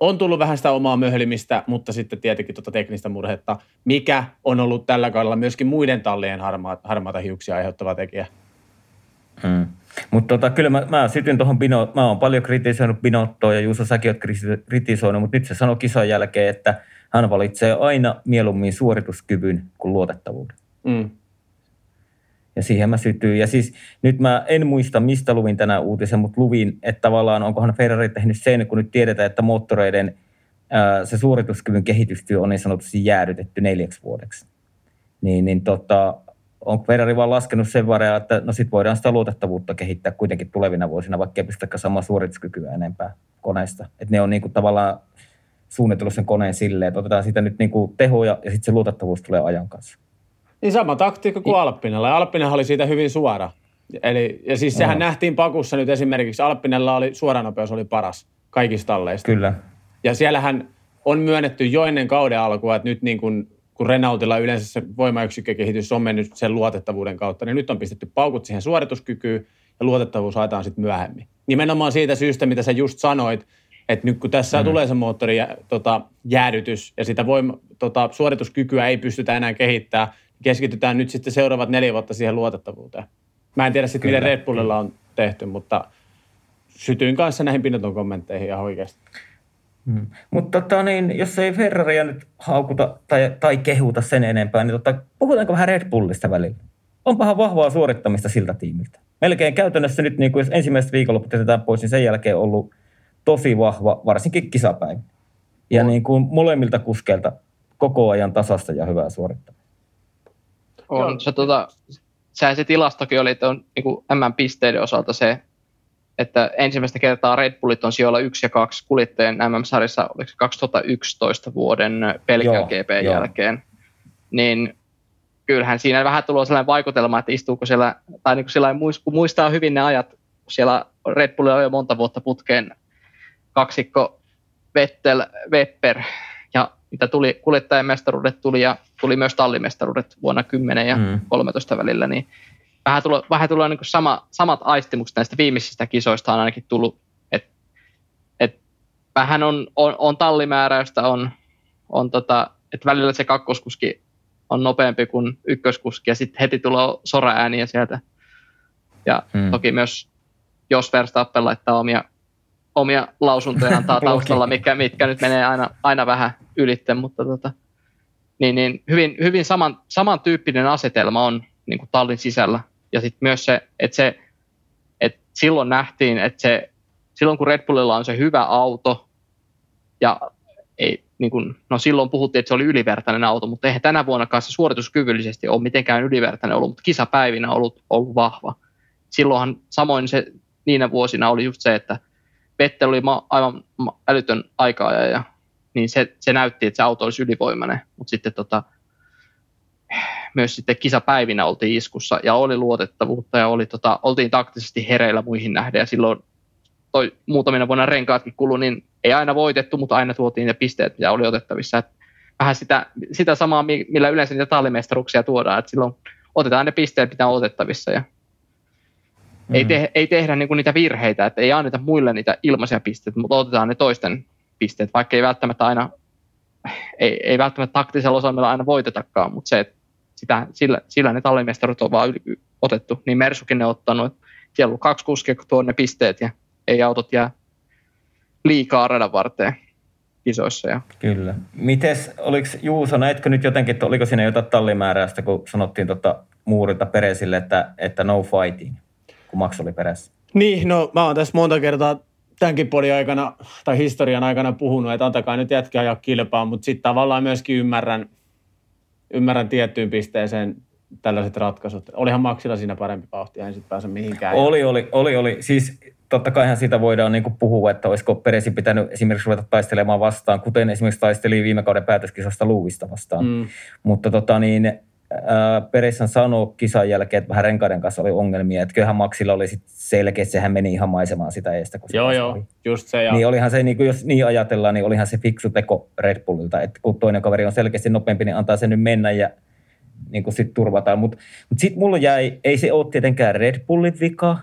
on tullut vähän sitä omaa möhlimistä, mutta sitten tietenkin tuota teknistä murhetta, mikä on ollut tällä kaudella myöskin muiden tallien harmaata, harmaata hiuksia aiheuttava tekijä. Hmm. Mutta tota, kyllä mä, mä sytyn tuohon Bino, mä oon paljon kritisoinut Binottoa ja Juuso säkin oot kritisoinut, mutta nyt se sanoi kisan jälkeen, että hän valitsee aina mieluummin suorituskyvyn kuin luotettavuuden. Mm. Ja siihen mä sytyin. Ja siis nyt mä en muista, mistä luvin tänä uutisen, mutta luvin, että tavallaan onkohan Ferrari tehnyt sen, kun nyt tiedetään, että moottoreiden se suorituskyvyn kehitystyö on niin sanotusti jäädytetty neljäksi vuodeksi. Niin, niin tota, on Ferrari vaan laskenut sen varaan, että no sit voidaan sitä luotettavuutta kehittää kuitenkin tulevina vuosina, vaikka ei pystytäkään samaa suorituskykyä enempää koneesta. Että ne on niin kuin tavallaan suunnitellut sen koneen silleen, että otetaan siitä nyt niin kuin tehoja ja sitten se luotettavuus tulee ajan kanssa. Niin sama taktiikka kuin Alppinella. Ja Alppinella oli siitä hyvin suora. Eli, ja siis sehän no. nähtiin pakussa nyt esimerkiksi. Alppinella oli suoranopeus oli paras kaikista talleista. Kyllä. Ja siellähän on myönnetty jo ennen kauden alkua, että nyt niin kuin kun Renaultilla yleensä se voimayksikkökehitys on mennyt sen luotettavuuden kautta, niin nyt on pistetty paukut siihen suorituskykyyn ja luotettavuus haetaan sitten myöhemmin. Nimenomaan siitä syystä, mitä sä just sanoit, että nyt kun tässä mm. tulee se moottori tota, jäädytys ja sitä voima, tota, suorituskykyä ei pystytä enää kehittämään, keskitytään nyt sitten seuraavat neljä vuotta siihen luotettavuuteen. Mä en tiedä sitten, miten Red Bullilla on tehty, mutta sytyin kanssa näihin Pinoton kommentteihin ihan oikeasti. Hmm. Mutta tota, niin, jos ei Ferraria nyt haukuta tai, tai kehuta sen enempää, niin tota, puhutaanko vähän Red Bullista välillä? Onpahan vahvaa suorittamista siltä tiimiltä. Melkein käytännössä nyt, niin kuin jos ensimmäiset viikonloput jätetään pois, niin sen jälkeen on ollut tosi vahva, varsinkin kisapäivä. Ja niin kuin molemmilta kuskeilta koko ajan tasasta ja hyvää suorittamista. On. Se, tota, sehän se tilastokin oli, että on niin kuin M-pisteiden osalta se että ensimmäistä kertaa Red Bullit on sijoilla 1 ja 2 kuljettajien MM-sarjassa, oliko 2011 vuoden pelkän GP jälkeen, niin kyllähän siinä vähän tulee sellainen vaikutelma, että istuuko siellä, tai niin kuin kun muistaa hyvin ne ajat, kun siellä Red Bullilla on jo monta vuotta putkeen kaksikko Vettel, Wepper, ja mitä tuli, kuljettajien mestaruudet tuli, ja tuli myös tallimestaruudet vuonna 10 ja mm. 13 välillä, niin vähän tulee, vähän tulee niin sama, samat aistimukset näistä viimeisistä kisoista on ainakin tullut, että et vähän on, on, on tallimääräystä, on, on tota, että välillä se kakkoskuski on nopeampi kuin ykköskuski ja sitten heti tulee sora-ääniä sieltä. Ja hmm. toki myös, jos Verstappen laittaa omia, omia lausuntoja antaa taustalla, mitkä, mitkä nyt menee aina, aina vähän ylitten, mutta tota, niin, niin hyvin, hyvin saman, samantyyppinen asetelma on niin kuin tallin sisällä ja sitten myös se, että se, että silloin nähtiin, että se, silloin kun Red Bullilla on se hyvä auto, ja ei, niin kun, no silloin puhuttiin, että se oli ylivertainen auto, mutta eihän tänä vuonna kanssa suorituskyvyllisesti ole mitenkään ylivertainen ollut, mutta kisapäivinä ollut, ollut vahva. Silloinhan samoin se niinä vuosina oli just se, että Vettel oli ma- aivan älytön aikaa ja niin se, se näytti, että se auto olisi ylivoimainen, mutta sitten tota, myös sitten kisapäivinä oltiin iskussa ja oli luotettavuutta ja oli, tota, oltiin taktisesti hereillä muihin nähden ja silloin toi muutamina vuonna renkaatkin kulu, niin ei aina voitettu, mutta aina tuotiin ne pisteet, mitä oli otettavissa. Et vähän sitä, sitä samaa, millä yleensä niitä tallimestaruksia tuodaan, että silloin otetaan ne pisteet, mitä on otettavissa ja mm. ei, te, ei tehdä niinku niitä virheitä, että ei anneta muille niitä ilmaisia pisteitä, mutta otetaan ne toisten pisteet, vaikka ei välttämättä aina ei, ei välttämättä taktisella osaamilla aina voitetakaan, mutta se, että sitä, sillä, sillä ne tallimestarit on vaan yli, otettu, niin Mersukin ne on ottanut, että siellä on kaksi kuskia, kun tuo ne pisteet ja ei autot jää liikaa radan varteen kisoissa. Ja. Kyllä. Mites, oliko Juuso, näetkö nyt jotenkin, että oliko siinä jotain tallimääräystä, kun sanottiin tota muurilta Peresille, että, että no fighting, kun Max oli perässä? Niin, no mä oon tässä monta kertaa tämänkin podin aikana tai historian aikana puhunut, että antakaa nyt jätkä ajaa kilpaa, mutta sitten tavallaan myöskin ymmärrän, ymmärrän tiettyyn pisteeseen tällaiset ratkaisut. Olihan Maxilla siinä parempi vauhti, en sitten pääse mihinkään. Oli, oli, oli, oli. Siis totta kaihan siitä voidaan niin puhua, että olisiko Peresi pitänyt esimerkiksi ruveta taistelemaan vastaan, kuten esimerkiksi taisteli viime kauden päätöskisasta Luuvista vastaan. Mm. Mutta tota niin, Peressan sanoi kisan jälkeen, että vähän renkaiden kanssa oli ongelmia, että kyllähän Maxilla oli sit selkeä, että sehän meni ihan maisemaan sitä eestä. Kun joo, joo, oli. just se. Ja... Niin olihan se, niin kuin jos niin ajatellaan, niin olihan se fiksu teko Red Bullilta, että kun toinen kaveri on selkeästi nopeampi, niin antaa sen nyt mennä ja niin kuin sit turvataan. Mutta mut sitten mulla jäi, ei se ole tietenkään Red Bullin vika,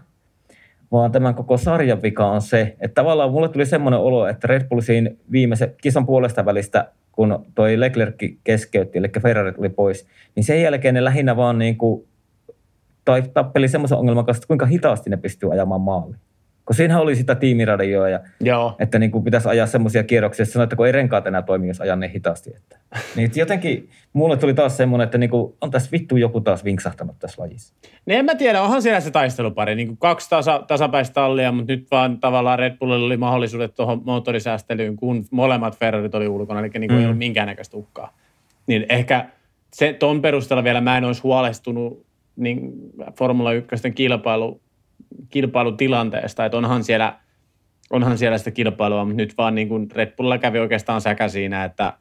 vaan tämän koko sarjan vika on se, että tavallaan mulle tuli semmoinen olo, että Red Bull siinä viimeisen kisan puolesta välistä, kun toi Leclerc keskeytti, eli Ferrari tuli pois, niin sen jälkeen ne lähinnä vaan niin kuin, tai tappeli semmoisen ongelman kanssa, että kuinka hitaasti ne pystyy ajamaan maaliin. Kun siinähän oli sitä tiimiradioa, ja, Joo. että niin kuin pitäisi ajaa semmoisia kierroksia, että sanoi, että kun ei renkaat enää toimi, jos ajan niin hitaasti. Että. Niin jotenkin mulle tuli taas semmoinen, että niin kuin, on tässä vittu joku taas vinksahtanut tässä lajissa. Niin en mä tiedä, onhan siellä se taistelupari. Niin kuin kaksi tasa, tasapäistä tallia, mutta nyt vaan tavallaan Red Bullilla oli mahdollisuudet tuohon moottorisäästelyyn, kun molemmat Ferrarit oli ulkona, eli niin kuin mm. ei ollut minkäännäköistä uhkaa. Niin ehkä se, ton perusteella vielä mä en olisi huolestunut niin Formula 1 kilpailu kilpailutilanteesta, että onhan siellä, onhan siellä sitä kilpailua, mutta nyt vaan niin kuin Red Bullilla kävi oikeastaan säkä siinä, että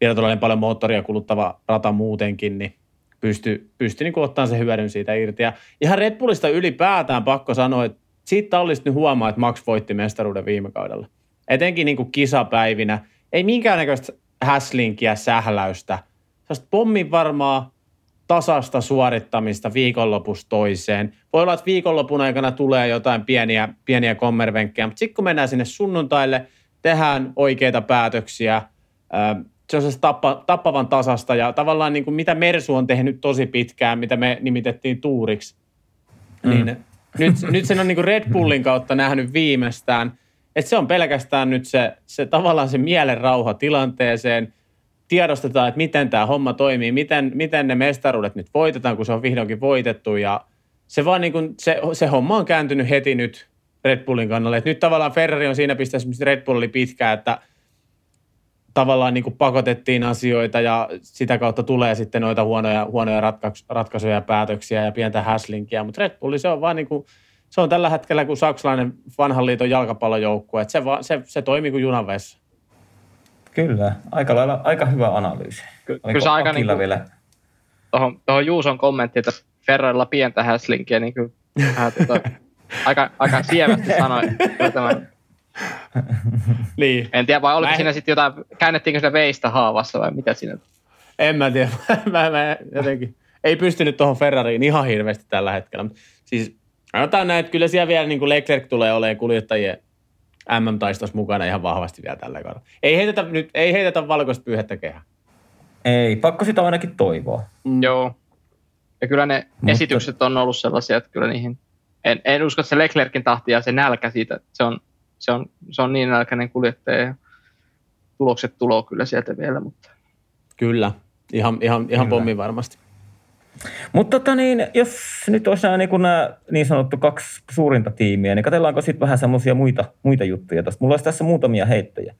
vielä tulee paljon moottoria kuluttava rata muutenkin, niin pysty, pysty niin ottamaan se hyödyn siitä irti. Ja ihan Red Bullista ylipäätään pakko sanoa, että siitä olisi nyt huomaa, että Max voitti mestaruuden viime kaudella. Etenkin niin kuin kisapäivinä. Ei minkäännäköistä häslinkiä, sähläystä. Sellaista pommin varmaa tasasta suorittamista viikonlopusta toiseen. Voi olla, että viikonlopun aikana tulee jotain pieniä, pieniä kommervenkkejä, mutta sitten kun mennään sinne sunnuntaille, tehdään oikeita päätöksiä, se on se tappa, tappavan tasasta ja tavallaan niin kuin mitä Mersu on tehnyt tosi pitkään, mitä me nimitettiin tuuriksi, mm. niin nyt, nyt sen on niin kuin Red Bullin kautta nähnyt viimeistään, että se on pelkästään nyt se, se tavallaan se mielen rauha tilanteeseen – tiedostetaan, että miten tämä homma toimii, miten, miten ne mestaruudet nyt voitetaan, kun se on vihdoinkin voitettu ja se vaan niin kuin, se, se homma on kääntynyt heti nyt Red Bullin kannalle. Että nyt tavallaan Ferrari on siinä pisteessä, missä Red Bull oli pitkä, että tavallaan niin kuin pakotettiin asioita ja sitä kautta tulee sitten noita huonoja, huonoja ratkaisuja ja päätöksiä ja pientä häslinkiä. Mutta Red Bulli se on vaan niin kuin, se on tällä hetkellä kuin saksalainen vanhan liiton jalkapallojoukkue, että se, se, se toimii kuin junanvessa. Kyllä, aika, lailla, aika hyvä analyysi. Ky- kyllä se aika niin kuin, vielä... Tuohon, tuohon Juuson kommentti, että Ferrarilla pientä häslinkiä, niin kyllä vähän, tuota, aika, aika sievästi sanoi tämän. niin. En tiedä, vai oliko mä... siinä sitten jotain, käännettiinkö sitä veistä haavassa vai mitä siinä? En mä tiedä, mä, mä jotenkin, ei pystynyt tuohon Ferrariin ihan hirveästi tällä hetkellä. Siis sanotaan näin, että kyllä siellä vielä niin kuin Leclerc tulee olemaan kuljettajien MM-taistossa mukana ihan vahvasti vielä tällä kaudella. Ei heitetä, nyt, ei heitetä valkoista pyyhettä kehää. Ei, pakko sitä ainakin toivoa. Mm. Joo. Ja kyllä ne Mutta... esitykset on ollut sellaisia, että kyllä niihin, en, en usko, että se Leclerkin tahti ja se nälkä siitä, se on, se on, se on niin nälkäinen kuljettaja ja tulokset tuloo kyllä sieltä vielä, mutta... Kyllä, ihan, ihan, ihan pommi varmasti. Mutta tota niin, jos nyt olisi nämä niin, nämä niin sanottu kaksi suurinta tiimiä, niin katsellaanko sitten vähän semmoisia muita, muita juttuja tästä. Mulla olisi tässä muutamia heittoja.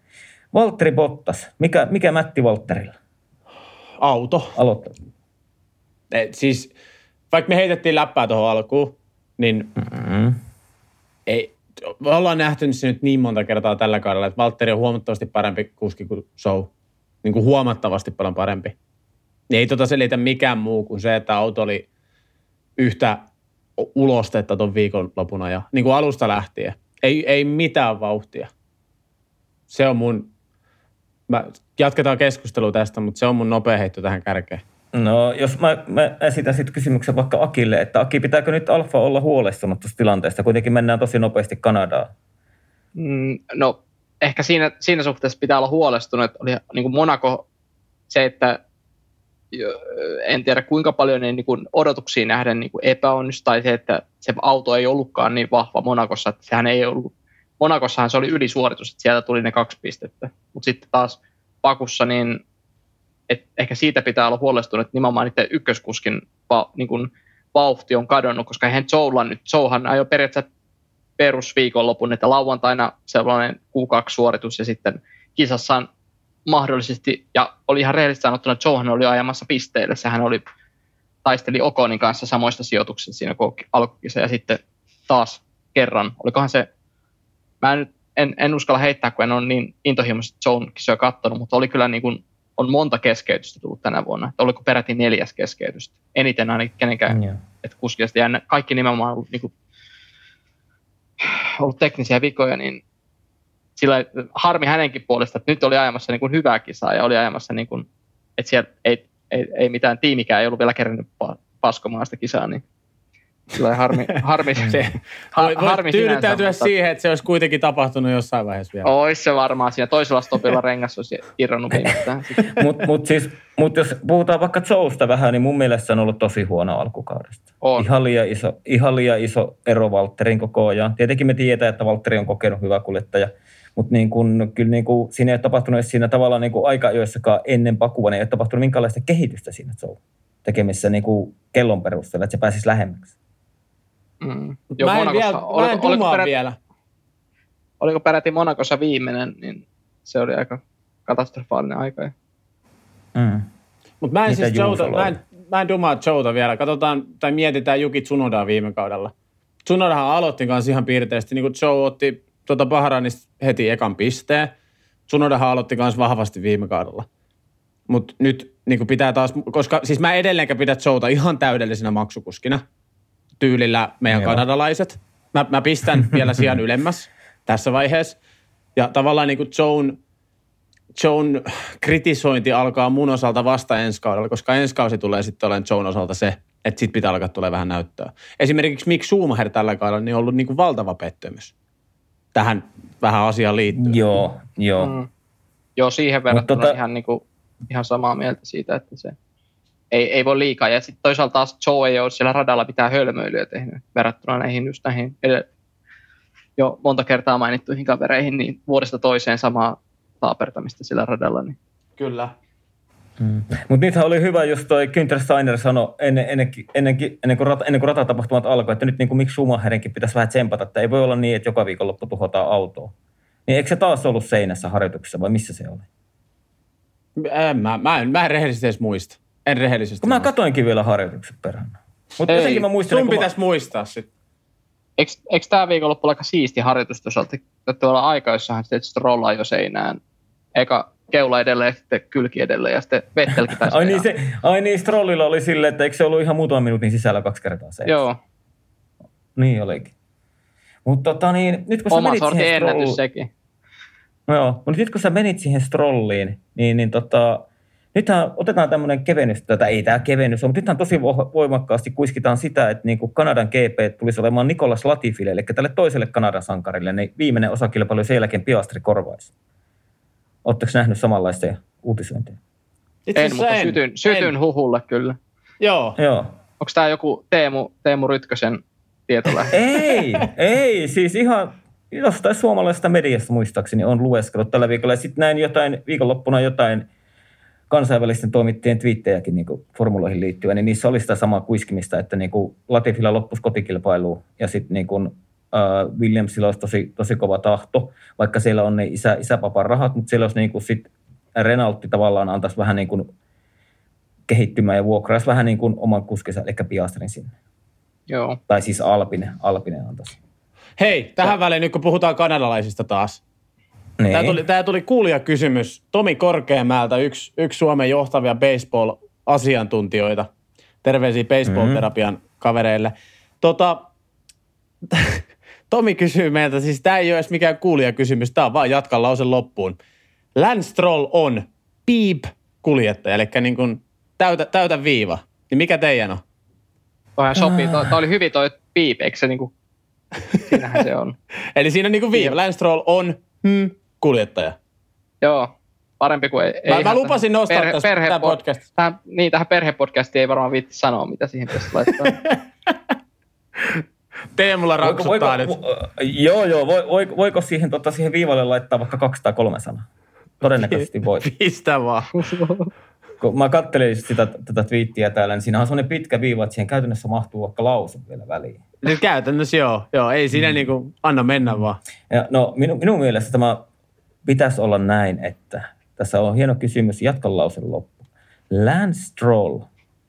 Valtteri Bottas. Mikä, mikä mätti Valtterilla? Auto. Aloittaa. Et siis, vaikka me heitettiin läppää tuohon alkuun, niin mm-hmm. ei, me ollaan nähty se nyt niin monta kertaa tällä kaudella, että Valtteri on huomattavasti parempi kuski kuin Show. Niin kuin huomattavasti paljon parempi. Niin ei tota selitä mikään muu kuin se, että auto oli yhtä ulostetta ton viikonlopuna ja niin kuin alusta lähtien. Ei, ei mitään vauhtia. Se on mun, mä, jatketaan keskustelua tästä, mutta se on mun nopea heitto tähän kärkeen. No, jos mä, mä esitän sitten kysymyksen vaikka Akille, että Aki, pitääkö nyt Alfa olla huolestunut tuosta tilanteesta? Kuitenkin mennään tosi nopeasti Kanadaan. Mm, no, ehkä siinä, siinä suhteessa pitää olla huolestunut, että oli niin kuin Monaco se, että en tiedä kuinka paljon ne niin kuin odotuksiin nähden niin epäonnistui, tai se, että se auto ei ollutkaan niin vahva Monakossa, että sehän ei ollut, Monakossahan se oli ylisuoritus, että sieltä tuli ne kaksi pistettä, mutta sitten taas Pakussa, niin et ehkä siitä pitää olla huolestunut, että nimenomaan niiden ykköskuskin va, niin kuin vauhti on kadonnut, koska eihän Joulla nyt, Jouhan ajoi periaatteessa perusviikonlopun, että lauantaina sellainen Q2-suoritus ja sitten kisassa mahdollisesti, ja oli ihan rehellisesti sanottuna, että Johan oli ajamassa pisteille, sehän oli, taisteli Okonin kanssa samoista sijoituksista siinä alkukisa, ja sitten taas kerran, olikohan se, mä en, en, en uskalla heittää, kun en ole niin intohimoisesti Joan kisoja katsonut, mutta oli kyllä niin kuin, on monta keskeytystä tullut tänä vuonna, että oliko peräti neljäs keskeytystä, eniten ainakin kenenkään, mm. että kuskista, ja kaikki nimenomaan ollut, niin kuin, ollut teknisiä vikoja, niin sillä harmi hänenkin puolesta, että nyt oli ajamassa niin kuin hyvää kisaa ja oli ajamassa, niin kuin, että siellä ei, ei, ei mitään tiimikään ei ollut vielä kerännyt paskomaan sitä kisaa, niin Sillä harmi, harmi, se, har, harmi tyydyttäytyä sinänsä, siihen, että se olisi kuitenkin tapahtunut jossain vaiheessa vielä. Olisi se varmaan. Siinä toisella stopilla rengas olisi irronnut. Mutta mut siis, mut jos puhutaan vaikka Jousta vähän, niin mun mielestä se on ollut tosi huono alkukaudesta. On. Ihan, liian iso, ihan liian iso ero Valtterin koko ajan. Tietenkin me tiedetään, että Valtteri on kokenut hyvä kuljettaja – mutta niin kun, kyllä niin kun, siinä ei ole tapahtunut siinä tavalla niin aika joissakaan ennen Pakua, niin ei ole tapahtunut minkäänlaista kehitystä siinä show tekemisessä niin kellon perusteella, että se pääsisi lähemmäksi. Mm. Joo, mä en, vielä, oliko, mä en oliko perät, vielä. Oliko peräti Monakossa viimeinen, niin se oli aika katastrofaalinen aika. Mm. Mutta mä en siis Jouta, mä en, mä en dumaa Jouta vielä. Katsotaan tai mietitään Juki Tsunodaa viime kaudella. Tsunodahan aloitti kanssa ihan piirteisesti, niin kuin Joe otti tuota Bahrainista heti ekan pisteen. Tsunodahan aloitti myös vahvasti viime kaudella. Mutta nyt niin pitää taas, koska siis mä edelleenkä pidä Jouta ihan täydellisenä maksukuskina tyylillä meidän Joo. kanadalaiset. Mä, mä pistän vielä sijaan ylemmäs tässä vaiheessa. Ja tavallaan niin kuin Joan, Joan kritisointi alkaa mun osalta vasta ensi kaudella, koska ensi kausi tulee sitten olemaan Joan osalta se, että sit pitää alkaa tulee vähän näyttöä. Esimerkiksi Mick Schumacher tällä kaudella niin on ollut niin kuin valtava pettymys tähän vähän asiaan liittyen. Joo, joo. Mm. Joo, siihen verrattuna tota... ihan, niin kuin, ihan samaa mieltä siitä, että se ei, ei voi liikaa. Ja sitten toisaalta taas Joe ei ole siellä radalla pitää hölmöilyä tehnyt verrattuna näihin just näihin edellä, jo monta kertaa mainittuihin kavereihin, niin vuodesta toiseen samaa taapertamista sillä radalla. Niin. Kyllä. Mm. Mutta niitä oli hyvä, jos toi Günther Steiner sanoi ennen, ennen, ennen, ennen, kuin, rata, ennen kuin ratatapahtumat alkoi, että nyt niin kuin miksi Schumacherinkin pitäisi vähän tsempata, että ei voi olla niin, että joka viikonloppu tuhotaan autoa. Niin eikö se taas ollut seinässä harjoituksessa vai missä se oli? En, mä, mä, en, mä en rehellisesti edes muista. En rehellisesti Kun mä katoinkin vielä harjoitukset perään. Mutta jotenkin mä muistan... Sun pitäisi mä... muistaa sitten. Eikö, eikö tämä viikonloppu aika siisti harjoitus tuossa, että tuolla aika, jossain sitten strollaa jo seinään. Eka keula edelleen ja sitten kylki edelleen ja sitten Vettelkin ai, niin se, ai niin, Strollilla oli silleen, että eikö se ollut ihan muutaman minuutin sisällä kaksi kertaa se? Joo. Niin olikin. Mutta tota niin, nyt kun Oma sä menit siihen ennätys sekin. No joo, mutta nyt kun sä menit siihen strolliin, niin, niin tota, nythän otetaan tämmöinen kevennys, tai ei tämä kevennys on, mutta nythän tosi voimakkaasti kuiskitaan sitä, että niin kuin Kanadan GP tulisi olemaan Nikolas Latifille, eli tälle toiselle Kanadan sankarille, niin viimeinen osakilpailu sen jälkeen Piastri korvaisi. Oletteko nähnyt samanlaista uutisointia? Itse en, mutta en, sytyn, sytyn en. huhulle kyllä. Joo. Joo. Onko tämä joku Teemu, Teemu Rytkösen tietolähde? ei, ei. Siis ihan jostain suomalaisesta mediasta muistaakseni on lueskellut tällä viikolla. Ja sitten näin jotain, viikonloppuna jotain kansainvälisten toimittajien twiittejäkin niin formuloihin liittyen, niin niissä oli sitä samaa kuiskimista, että niin kuin Latifilla loppuisi kotikilpailu ja sitten niin kuin äh, Williamsilla olisi tosi, tosi kova tahto, vaikka siellä on ne isä, isäpapan rahat, mutta siellä olisi niin kuin sit Renaultti tavallaan antaisi vähän niin kuin kehittymään ja vuokraisi vähän niin kuin oman kuskinsa, eli Piastrin sinne. Joo. Tai siis Alpine, Alpine antaisi. Hei, tähän väliin nyt kun puhutaan kanadalaisista taas. Niin. Tämä tuli, tämä tuli kuulijakysymys. Tomi Korkeamäeltä, yksi, yksi Suomen johtavia baseball asiantuntijoita. Terveisiä baseball-terapian mm-hmm. kavereille. Tota, Tomi kysyy meiltä, siis tämä ei ole edes mikään kuulijakysymys, tämä on vaan jatkan lause loppuun. Lance Stroll on piip kuljettaja, eli niin kuin täytä, täytä viiva. Niin mikä teidän on? Toihan sopii, toi, toi oli hyvin toi piip, eikö se niinku, siinähän se on. Eli siinä niin kuin viiva. Lance Stroll on hmm, kuljettaja. Joo, parempi kuin ei. Mä, mä lupasin nostaa perhe, tästä perhe, podcast. Tähän, niin, tähän perhepodcastiin ei varmaan viitti sanoa, mitä siihen pitäisi laittaa. Teemulla raksuttaa voiko, voiko, nyt. Joo, joo. Voiko, voiko siihen, tota, siihen viivalle laittaa vaikka 203 sanaa? Todennäköisesti voi. Pistä vaan. Kun mä kattelin sitä, tätä twiittiä täällä, niin siinä on sellainen pitkä viiva, että siihen käytännössä mahtuu vaikka lause vielä väliin. Nyt käytännössä joo, joo ei siinä mm. niin kuin, anna mennä vaan. Ja, no minun, minun mielestä tämä pitäisi olla näin, että tässä on hieno kysymys, jatka lausen loppu. Lance Stroll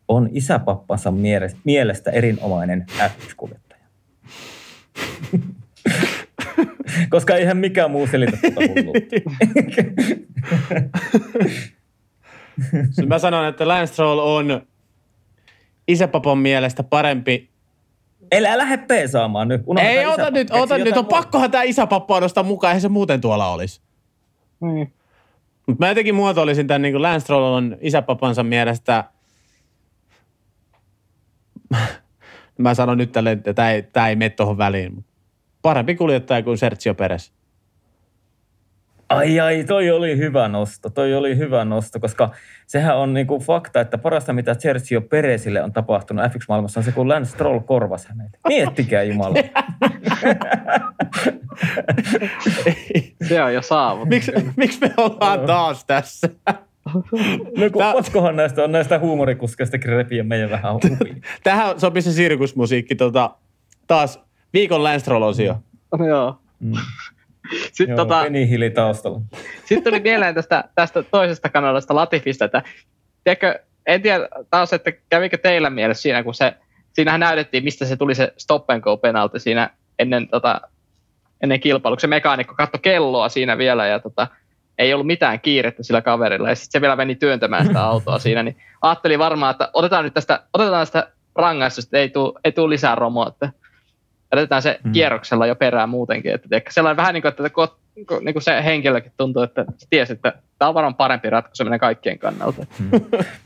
on isäpappansa mielestä erinomainen F1-kuljettaja. Koska eihän mikään muu selitä tuota Mä sanon, että Lance Stroll on isäpapan mielestä parempi Älä lähde peesaamaan nyt. Unohda Ei, ota nyt, ota nyt. On pakkohan tämä isäpappa nostaa mukaan, eihän se muuten tuolla olisi. Niin. Mutta mä jotenkin muotoilisin tämän, niin kuin Lance Stroll on isäpapansa mielestä, mä sanon nyt tälle, että tämä ei, tämä ei mene tuohon väliin. Parempi kuljettaja kuin Sergio Perez. Ai ai, toi oli hyvä nosto, toi oli hyvä nosto, koska sehän on niinku fakta, että parasta mitä Sergio Perezille on tapahtunut F1-maailmassa on se, kun Lance Stroll korvasi hänet. Miettikää Jumala. se on jo saavuttu. Miksi miks me ollaan taas tässä? No kun Tää... näistä on näistä huumorikuskeista repiä meidän vähän hupiin. Tähän sopii se sirkusmusiikki tota, taas viikon Lance Stroll-osio. Mm. Joo. Mm. Sitten Joo, tota, taustalla. Sitten tuli mieleen tästä, tästä toisesta kanalasta Latifista, että tiedätkö, en tiedä taas, että kävikö teillä mielessä siinä, kun se, siinähän näytettiin, mistä se tuli se stop and go penalti siinä ennen, tota, ennen kilpailua. Se mekaanikko katsoi kelloa siinä vielä ja tota, ei ollut mitään kiirettä sillä kaverilla. Ja sitten se vielä meni työntämään sitä autoa siinä, niin ajattelin varmaan, että otetaan nyt tästä, otetaan tästä rangaistusta, ei tule, ei tule lisää romoa, että jätetään se hmm. kierroksella jo perään muutenkin. Että tiedätkö, sellainen vähän niin kuin, että kun, niin kuin se henkilökin tuntuu, että se tiesi, että tämä on varmaan parempi ratkaisu meidän kaikkien kannalta. Hmm.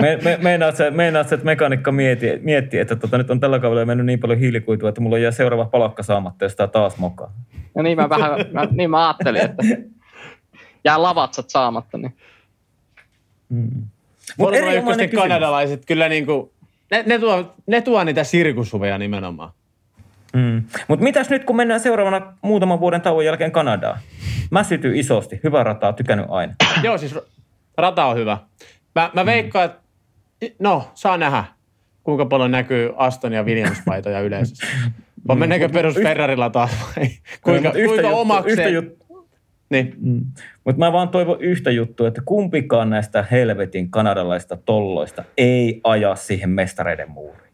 me, me, meinaat, se, meinaat se, että mekaanikka miettii, miettii että tota, nyt on tällä kaudella mennyt niin paljon hiilikuitua, että mulla jää seuraava palakka saamatta, jos tämä taas mokaa. Ja niin mä vähän, mä, niin mä ajattelin, että jää lavatsat saamatta. Niin. Hmm. Mutta kanadalaiset kyllä niin kuin, ne, ne, tuo, ne tuo niitä sirkushuveja nimenomaan. Mm. Mutta mitäs nyt, kun mennään seuraavana muutaman vuoden tauon jälkeen Kanadaan? Mä sytyin isosti. Hyvä rata, tykännyt aina. Joo, siis rata on hyvä. Mä, mä veikkaan, että no, saa nähdä, kuinka paljon näkyy Aston ja Williams-paitoja yleensä. Vai mennäänkö perus Ferrarilla taas vai kuinka, no, kuinka omakseen? Yhtä juttu. Niin. Mm. Mutta mä vaan toivon yhtä juttua, että kumpikaan näistä helvetin kanadalaista tolloista ei aja siihen mestareiden muuriin.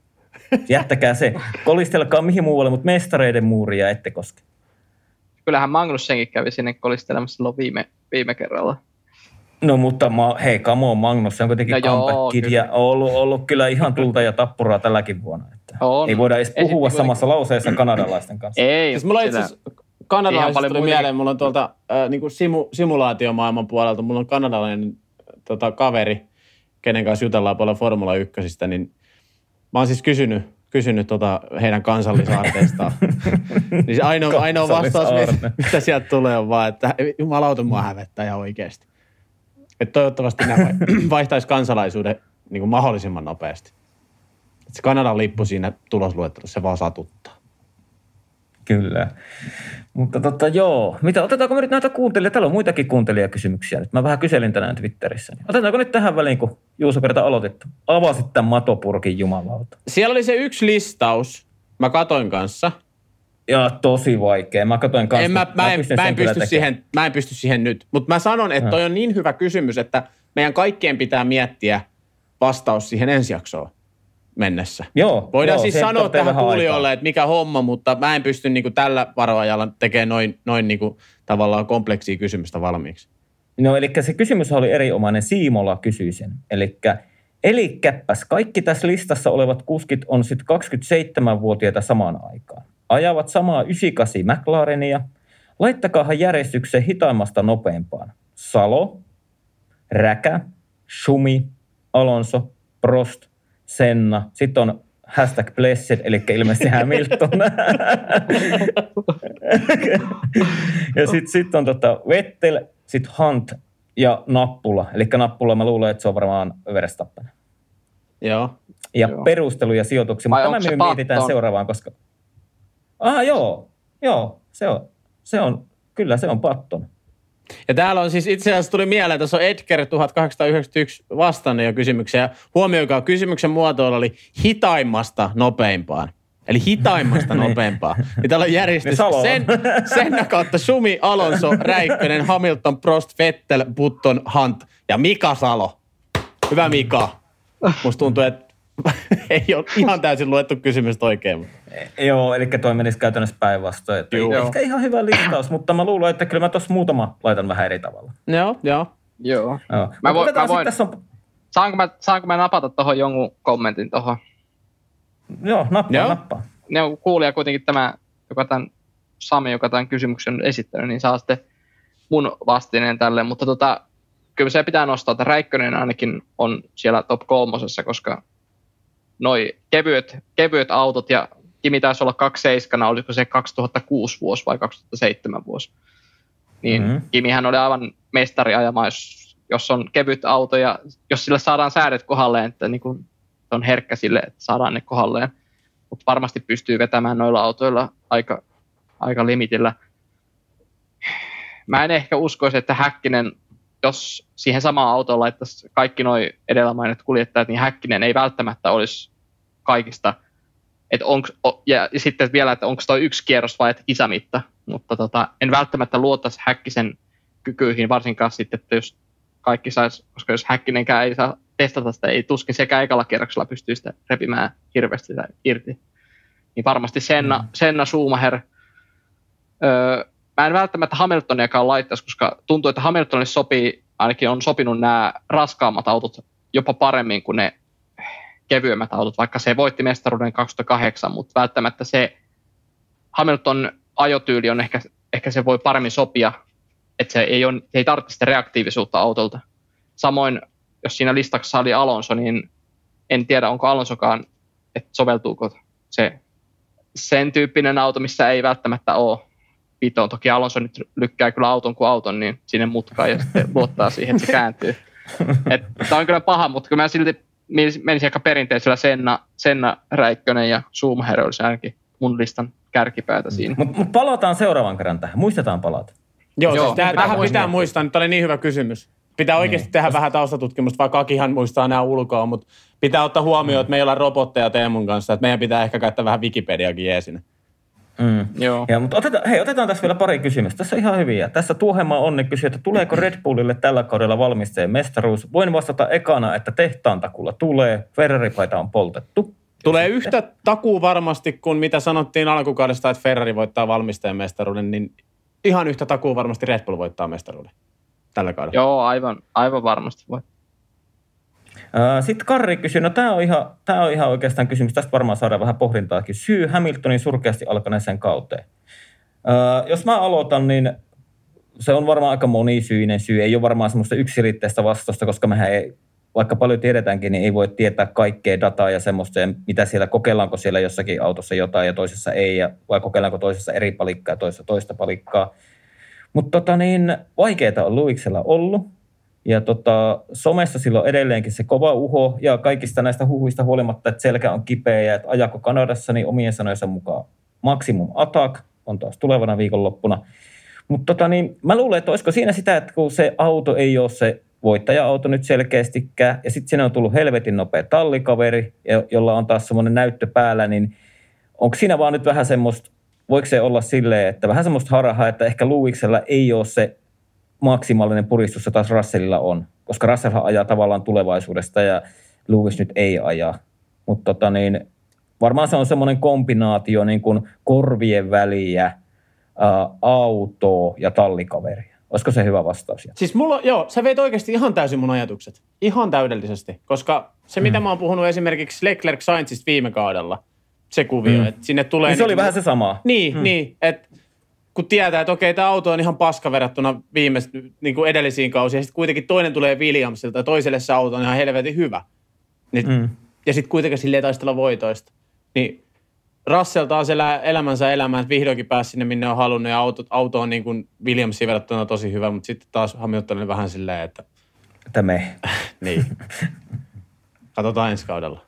Jättäkää se. Kolistelkaa mihin muualle, mutta mestareiden muuria ette koske. Kyllähän Magnussenkin kävi sinne kolistelemassa silloin viime, viime kerralla. No mutta ma, hei, kamo Magnus, se on kuitenkin no comeback ja ollut, ollut kyllä ihan tulta ja tappuraa tälläkin vuonna. Että on. Ei voida edes puhua Ei, samassa lauseessa kanadalaisten kanssa. Ei. Siis mulla itse kanadalaisista tuli mieleen, mulla on tuolta äh, niin kuin simu, simulaatiomaailman puolelta, mulla on kanadalainen tota, kaveri, kenen kanssa jutellaan paljon Formula 1, niin Mä oon siis kysynyt, kysynyt tota heidän kansallisaarteistaan. niin ainoa, ainoa vastaus, mitä, mitä sieltä tulee, on vaan, että jumalauta mua hävettää ihan oikeasti. Että toivottavasti nämä vaihtaisi kansalaisuuden niin kuin mahdollisimman nopeasti. Että se Kanadan lippu siinä tulosluettelossa, se vaan satuttaa. Kyllä. Mutta tota, joo, mitä, otetaanko me nyt näitä kuuntelijoita? Täällä on muitakin kuuntelijakysymyksiä nyt. Mä vähän kyselin tänään Twitterissä. Niin otetaanko nyt tähän väliin, kun Juuso kerta aloitit? Avasit tämän matopurkin jumalauta. Siellä oli se yksi listaus. Mä katoin kanssa. Ja tosi vaikea. Mä katoin kanssa. En, mä, mä, mä, en, mä, en pysty siihen, mä en pysty siihen nyt. Mutta mä sanon, että toi on niin hyvä kysymys, että meidän kaikkien pitää miettiä vastaus siihen ensi jaksoon mennessä. Joo, Voidaan joo, siis sanoa tähän kuulijoille, että mikä homma, mutta mä en pysty niin kuin tällä varoajalla tekemään noin, noin niin kuin, tavallaan kompleksia kysymystä valmiiksi. No eli se kysymys oli erinomainen. Siimola kysyi sen. Eli Eli käppäs, kaikki tässä listassa olevat kuskit on sitten 27-vuotiaita samaan aikaan. Ajavat samaa 98 McLarenia. Laittakaahan järjestykseen hitaimmasta nopeampaan. Salo, Räkä, Schumi, Alonso, Prost, Senna. Sitten on hashtag blessed, eli ilmeisesti Hamilton. ja sitten sit on tota Vettel, sitten Hunt ja Nappula. Eli Nappula mä luulen, että se on varmaan Verstappen. Joo. Ja joo. perustelu ja sijoituksia, mutta tämä me mietitään seuraavaan, koska... Ah, joo, joo, se on, se on, kyllä se on Patton. Ja täällä on siis itse asiassa tuli mieleen, että tässä on Edger 1891 vastannut jo kysymyksiä. Huomioikaa, kysymyksen muotoilu oli hitaimmasta nopeimpaan. Eli hitaimmasta niin. nopeimpaa. Niin täällä on järjestys sen, sen kautta Sumi, Alonso, Räikkönen, Hamilton, Prost, Vettel, Button, Hunt ja Mika Salo. Hyvä Mika. Musta tuntuu, että ei ole ihan täysin luettu kysymys oikein. Joo, eli toi menisi käytännössä päinvastoin. Ehkä ihan hyvä listaus, mutta mä luulen, että kyllä mä tuossa muutama laitan vähän eri tavalla. Joo, joo. Joo. joo. Mä, voin, mä voin, tässä on... saanko, mä, saanko mä napata tuohon jonkun kommentin tuohon? Joo, nappaa, joo. nappaa. Ne on kuulija kuitenkin tämä, joka tämän, Sami, joka tämän kysymyksen on esittänyt, niin saa sitten mun vastineen tälle, mutta tota, kyllä se pitää nostaa, että Räikkönen ainakin on siellä top kolmosessa, koska noi kevyet, kevyet autot ja Kimi taisi olla 27, oliko se 2006 vuosi vai 2007 vuosi. Niin mm-hmm. Kimihän oli aivan mestari ajamaan, jos, jos on kevyt auto ja jos sille saadaan säädöt kohdalleen, että niin kun on herkkä sille, että saadaan ne kohdalleen. Mutta varmasti pystyy vetämään noilla autoilla aika, aika limitillä. Mä en ehkä uskoisi, että Häkkinen jos siihen samaan autoon laittaisi kaikki noin edellä mainitut kuljettajat, niin Häkkinen ei välttämättä olisi kaikista. Et onks, ja, ja sitten vielä, että onko toi yksi kierros vai että kisamitta. Mutta tota, en välttämättä luottaisi Häkkisen kykyihin, varsinkaan sitten, että jos kaikki saisi, koska jos Häkkinenkään ei saa testata sitä, ei tuskin sekä ekalla kierroksella pystyy sitä repimään hirveästi sitä irti. Niin varmasti Senna, mm. Senna Schumacher, öö, mä en välttämättä Hamiltoniakaan laittaisi, koska tuntuu, että Hamiltonille sopii, ainakin on sopinut nämä raskaammat autot jopa paremmin kuin ne kevyemmät autot, vaikka se voitti mestaruuden 2008, mutta välttämättä se Hamilton ajotyyli on ehkä, ehkä se voi paremmin sopia, että se ei, on, ei tarvitse sitä reaktiivisuutta autolta. Samoin, jos siinä listassa oli Alonso, niin en tiedä, onko Alonsokaan, että soveltuuko se sen tyyppinen auto, missä ei välttämättä ole pitoon. Toki Alonso nyt lykkää kyllä auton kuin auton, niin sinne mutkaan ja sitten luottaa siihen, että se kääntyy. Tämä on kyllä paha, mutta kyllä mä silti menisin aika perinteisellä Senna, Senna Räikkönen ja Schumacher olisi ainakin mun listan kärkipäätä siinä. Mutta mut palataan seuraavan kerran tähän. Muistetaan palata. Joo, Joo siis tähän pitää muistaa. Nyt oli niin hyvä kysymys. Pitää oikeasti niin. tehdä vähän taustatutkimusta, vaikka Akihan muistaa nämä ulkoa, mutta pitää ottaa huomioon, mm. että meillä on robotteja Teemun kanssa, että meidän pitää ehkä käyttää vähän Wikipediakin jeesinä. Mm. Joo. Ja, mutta otetaan, hei, otetaan tässä vielä pari kysymystä. Tässä on ihan hyviä. Tässä Tuohema Onni kysyy, että tuleeko Red Bullille tällä kaudella valmisteen mestaruus? Voin vastata ekana, että tehtaan takulla tulee. Ferrari-paita on poltettu. Tulee yhtä takuu varmasti kuin mitä sanottiin alkukaudesta, että Ferrari voittaa valmisteen mestaruuden, niin ihan yhtä takuu varmasti Red Bull voittaa mestaruuden tällä kaudella. Joo, aivan, aivan varmasti voi. Sitten Karri kysyi, no tämä on, ihan, tämä on ihan oikeastaan kysymys, tästä varmaan saadaan vähän pohdintaakin. Syy Hamiltonin surkeasti alkaneeseen kauteen. Jos mä aloitan, niin se on varmaan aika monisyinen syy. Ei ole varmaan semmoista yksiselitteistä vastausta, koska mehän ei, vaikka paljon tiedetäänkin, niin ei voi tietää kaikkea dataa ja semmoista, ja mitä siellä, kokeillaanko siellä jossakin autossa jotain ja toisessa ei, ja vai kokeillaanko toisessa eri palikkaa ja toisessa toista palikkaa. Mutta tota niin, vaikeaa on Luiksella ollut. Ja tota, somessa silloin edelleenkin se kova uho ja kaikista näistä huhuista huolimatta, että selkä on kipeä ja että ajako Kanadassa, niin omien sanojensa mukaan maximum attack on taas tulevana viikonloppuna. Mutta tota, niin, mä luulen, että olisiko siinä sitä, että kun se auto ei ole se voittaja-auto nyt selkeästikään, ja sitten sinne on tullut helvetin nopea tallikaveri, jolla on taas semmoinen näyttö päällä, niin onko siinä vaan nyt vähän semmoista, voiko se olla silleen, että vähän semmoista harahaa, että ehkä Luiksella ei ole se maksimaalinen puristus se taas Russellilla on, koska Russell ajaa tavallaan tulevaisuudesta ja Lewis nyt ei aja. Mutta tota niin, varmaan se on semmoinen kombinaatio niin kuin korvien väliä, ää, autoa ja tallikaveria. Olisiko se hyvä vastaus? Siis mulla, joo, sä veit oikeasti ihan täysin mun ajatukset. Ihan täydellisesti. Koska se, mitä mm. mä oon puhunut esimerkiksi Leclerc Sainzista viime kaudella, se kuvio, mm. että sinne tulee... Niin se niin, oli vähän se sama. Niin, mm. niin, että kun tietää, että okei, tämä auto on ihan paska verrattuna viimeis, niin kuin edellisiin kausiin, ja sitten kuitenkin toinen tulee Williamsilta, ja toiselle se auto on ihan helvetin hyvä. Niin, mm. Ja sitten kuitenkin silleen taistella voitoista. Niin Russell taas elää elämänsä elämään, että vihdoinkin pääsi sinne, minne on halunnut, ja auto, auto on niin kuin Williamsiin verrattuna tosi hyvä, mutta sitten taas Hamilton on vähän silleen, että... Että me. niin. Katsotaan ensi kaudella.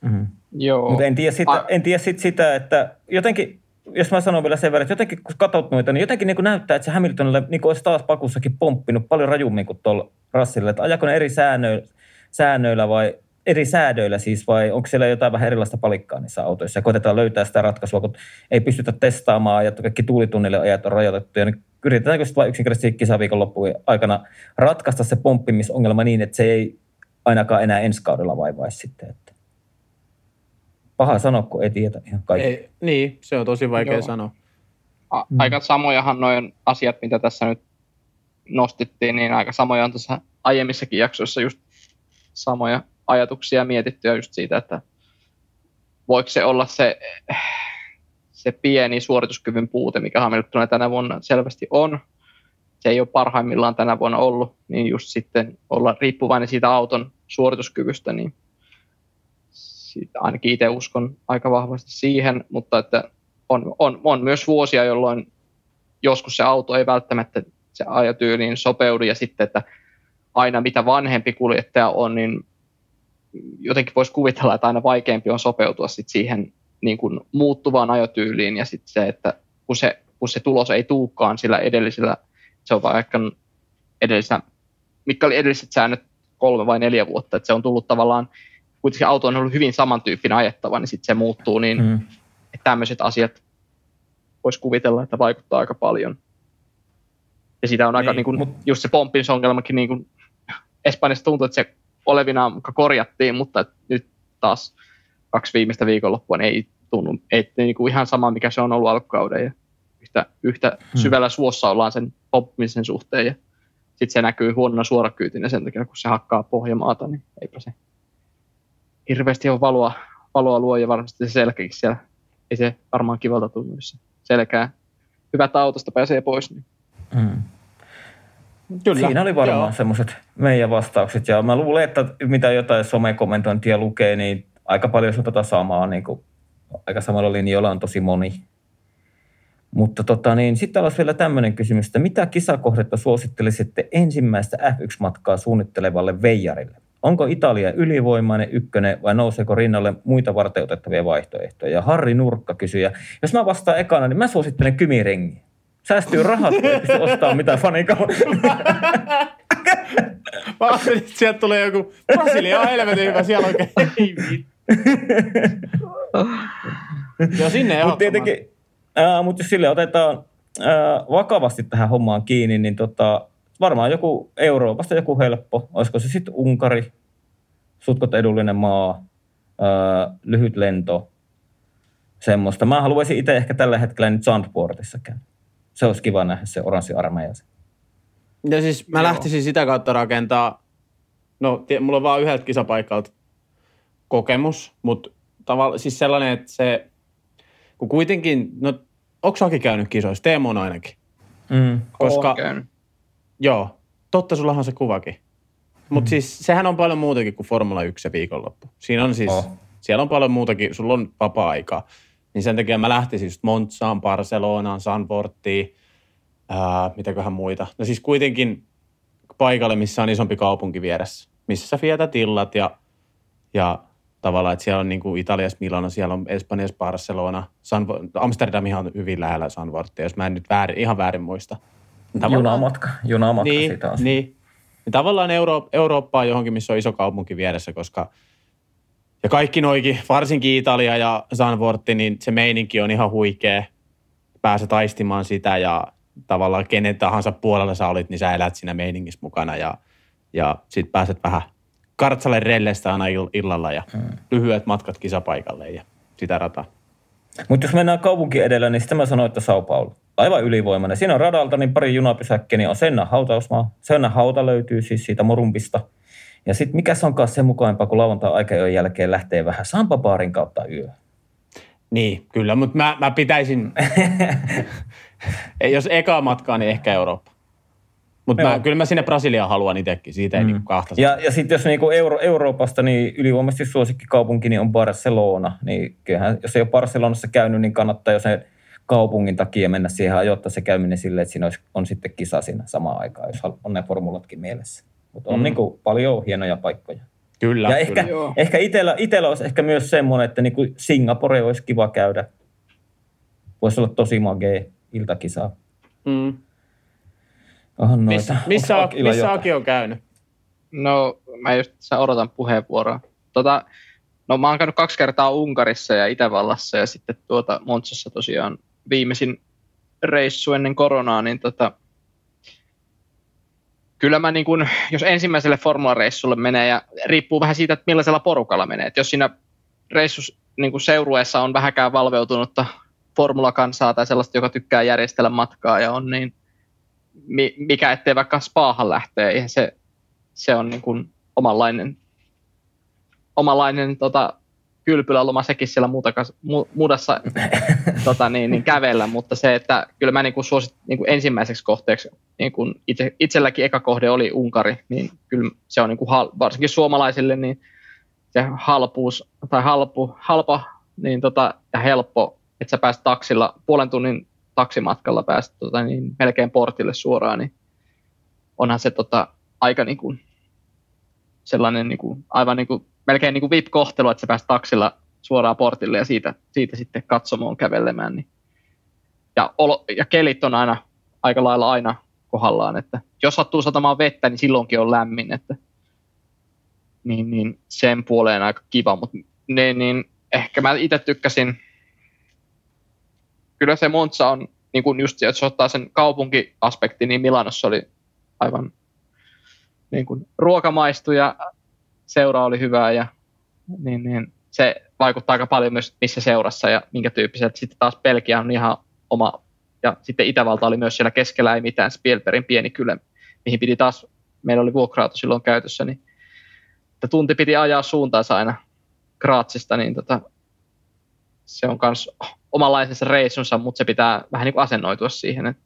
Mm-hmm. Joo. Mutta en tiedä, sitä, A- en tiedä sit sitä, että jotenkin, jos mä sanon vielä sen verran, että jotenkin kun katsot noita, niin jotenkin niin näyttää, että se Hamiltonille niin olisi taas pakussakin pomppinut paljon rajummin kuin tuolla Russellille. Että ajako ne eri säännöillä, säännöillä vai eri säädöillä siis, vai onko siellä jotain vähän erilaista palikkaa niissä autoissa? Ja koitetaan löytää sitä ratkaisua, kun ei pystytä testaamaan ja kaikki tuulitunnille ajat on rajoitettu. Ja niin yritetäänkö sitten vain yksinkertaisesti kisaviikon loppuun aikana ratkaista se pomppimisongelma niin, että se ei ainakaan enää ensi kaudella vaivaisi sitten. Paha sanoa, kun ei tiedä ihan kaikki. Ei, niin, se on tosi vaikea Joo. sanoa. A- mm. aika samojahan noin asiat, mitä tässä nyt nostittiin, niin aika samoja on tässä aiemmissakin jaksoissa just samoja ajatuksia mietittyä just siitä, että voiko se olla se, se pieni suorituskyvyn puute, mikä Hamiltonilla tänä vuonna selvästi on. Se ei ole parhaimmillaan tänä vuonna ollut, niin just sitten olla riippuvainen siitä auton suorituskyvystä, niin ainakin itse uskon aika vahvasti siihen, mutta että on, on, on myös vuosia, jolloin joskus se auto ei välttämättä se ajatyyliin sopeudu ja sitten, että aina mitä vanhempi kuljettaja on, niin jotenkin voisi kuvitella, että aina vaikeampi on sopeutua sit siihen niin kuin muuttuvaan ajotyyliin ja sitten se, että kun se, kun se tulos ei tuukaan sillä edellisellä, se on vaikka edellisellä, mitkä oli edelliset säännöt kolme vai neljä vuotta, että se on tullut tavallaan, kuitenkin auto on ollut hyvin samantyyppinen ajettava, niin sitten se muuttuu, niin mm. että tämmöiset asiat voisi kuvitella, että vaikuttaa aika paljon. Ja sitä on niin, aika, niin kuin, mut... just se pomppinsongelmakin, niin kuin Espanjassa tuntuu, että se olevina korjattiin, mutta nyt taas kaksi viimeistä viikonloppua niin ei tunnu, ei, niin kuin ihan sama mikä se on ollut alkukauden ja yhtä, yhtä hmm. syvällä suossa ollaan sen oppimisen suhteen ja sitten se näkyy huonona suorakyytinä sen takia, kun se hakkaa pohjamaata, niin eipä se hirveästi ole valoa, valoa luo ja varmasti se selkäkin siellä. Ei se varmaan kivalta tunnu, jos selkää hyvät autosta pääsee pois. Niin. Hmm. Kyllä. Siinä oli varmaan semmoiset meidän vastaukset. Ja mä luulen, että mitä jotain somekommentointia lukee, niin aika paljon sun tota samaa, niin kuin, aika samalla linjoilla on tosi moni. Mutta tota, niin, sitten olisi vielä tämmöinen kysymys, että mitä kisakohdetta suosittelisitte ensimmäistä F1-matkaa suunnittelevalle veijarille? Onko Italia ylivoimainen ykkönen vai nouseeko rinnalle muita varten otettavia vaihtoehtoja? Ja Harri Nurkka kysyy, jos mä vastaan ekana, niin mä suosittelen kymirengiä säästyy rahat, kun ei pysty ostaa mitään fanikauppaa. Mä ajattelin, että sieltä tulee joku Brasilia on helvetin hyvä, siellä on Joo, sinne Mutta tietenkin, äh, mutta jos sille otetaan äh, vakavasti tähän hommaan kiinni, niin tota, varmaan joku Euroopasta joku helppo. Olisiko se sitten Unkari, sutkot edullinen maa, äh, lyhyt lento, semmoista. Mä haluaisin itse ehkä tällä hetkellä nyt Sandportissa käydä se olisi kiva nähdä se oranssi armeija. Ja siis mä Joo. lähtisin sitä kautta rakentaa, no mulla on vaan yhdeltä kisapaikalta kokemus, mutta tavallaan siis sellainen, että se, kun kuitenkin, no onko käynyt kisoissa? Teemo on ainakin. Mm. Koska, joo, totta, sullahan se kuvakin. Mutta mm. siis sehän on paljon muutakin kuin Formula 1 se viikonloppu. Siinä on siis, oh. siellä on paljon muutakin, sulla on vapaa-aikaa. Niin sen takia mä lähtisin just Montsaan, Barcelonaan, Sanporttiin, ää, mitäköhän muita. No siis kuitenkin paikalle, missä on isompi kaupunki vieressä, missä sä vietät illat ja, ja tavallaan, että siellä on niin kuin Italiassa Milano, siellä on Espanjassa Barcelona, San, Amsterdam ihan hyvin lähellä Sanvortia, jos mä en nyt väärin, ihan väärin muista. Junamatka, junamatka niin, siitä on. Niin, niin tavallaan Euro, Eurooppaa johonkin, missä on iso kaupunki vieressä, koska ja kaikki noikin, varsinkin Italia ja Sanvortti, niin se meininki on ihan huikea. Pääset taistimaan sitä ja tavallaan kenen tahansa puolella sä olit, niin sä elät siinä meiningissä mukana ja, ja sit pääset vähän kartsalle rellestä aina illalla ja mm. lyhyet matkat kisapaikalle ja sitä rataa. Mutta jos mennään kaupunki edellä, niin sitten mä sanoin, että Sao Paulo. Aivan ylivoimainen. Siinä on radalta niin pari junapysäkkiä, niin on Senna hautausmaa. Senna hauta löytyy siis siitä Morumpista. Ja sitten mikä se onkaan se mukaanpa, kun lauantai aikajojen jälkeen lähtee vähän Sampapaarin kautta yö. Niin, kyllä, mutta mä, mä pitäisin, jos eka matkaa, niin ehkä Eurooppa. Mutta kyllä mä sinne Brasiliaan haluan itsekin, siitä ei mm. niinku kahta. Ja, ja sitten jos niinku Euro, Euroopasta, niin ylivoimaisesti suosikkikaupunki niin on Barcelona. Niin kyllähän, jos ei ole Barcelonassa käynyt, niin kannattaa jo se kaupungin takia mennä siihen ajoittaa se käyminen silleen, että siinä olisi, on sitten kisa siinä samaan aikaan, jos on ne formulatkin mielessä. Mutta on mm. niinku paljon hienoja paikkoja. Kyllä, ja ehkä, kyllä. ehkä itellä, itellä olisi ehkä myös semmoinen, että niinku Singapore olisi kiva käydä. Voisi olla tosi magee iltakisaa. Mm. Onhan noita. Miss, missä, Onko missä Aki on käynyt? No, mä just odotan puheenvuoroa. Tota, no mä oon käynyt kaksi kertaa Unkarissa ja Itävallassa ja sitten tuota Montsassa tosiaan viimeisin reissu ennen koronaa, niin tota, kyllä mä niin kun, jos ensimmäiselle formulareissulle menee ja riippuu vähän siitä, että millaisella porukalla menee. Et jos siinä reissus niin seurueessa on vähäkään valveutunutta formulakansaa tai sellaista, joka tykkää järjestellä matkaa ja on niin mikä ettei vaikka spaahan lähtee, se, se on niin kuin omanlainen, omanlainen tota, kylpyläloma sekin siellä muutakas, mu, muudassa tota, niin, niin, kävellä, mutta se, että kyllä mä niin kuin suosit niin kuin ensimmäiseksi kohteeksi, niin kuin itse, itselläkin eka kohde oli Unkari, niin kyllä se on niin kuin hal, varsinkin suomalaisille niin se halpuus tai halpu, halpa niin tota, ja helppo, että sä pääset taksilla puolen tunnin taksimatkalla päästä tota, niin melkein portille suoraan, niin onhan se tota, aika niin kuin, sellainen niin kuin, aivan niin kuin, melkein niin kuin VIP-kohtelu, että sä pääset taksilla suoraan portille ja siitä, siitä sitten katsomoon kävelemään. Niin. Ja, olo, ja kelit on aina aika lailla aina kohdallaan, että jos sattuu satamaan vettä, niin silloinkin on lämmin, että niin, niin sen puoleen aika kiva, mutta ne, niin ehkä mä itse tykkäsin kyllä se Monza on, niin kuin just, jos ottaa sen kaupunkiaspektin, niin Milanossa oli aivan niin kuin ruokamaistu ja seura oli hyvää ja niin, niin se vaikuttaa aika paljon myös missä seurassa ja minkä tyyppiset. Sitten taas Belgia on ihan oma, ja sitten Itävalta oli myös siellä keskellä, ei mitään Spielbergin pieni kylä, mihin piti taas, meillä oli vuokrautu silloin käytössä, niin että tunti piti ajaa suuntaansa aina Graatsista, niin tota, se on myös omanlaisensa reissunsa, mutta se pitää vähän niin kuin asennoitua siihen. Että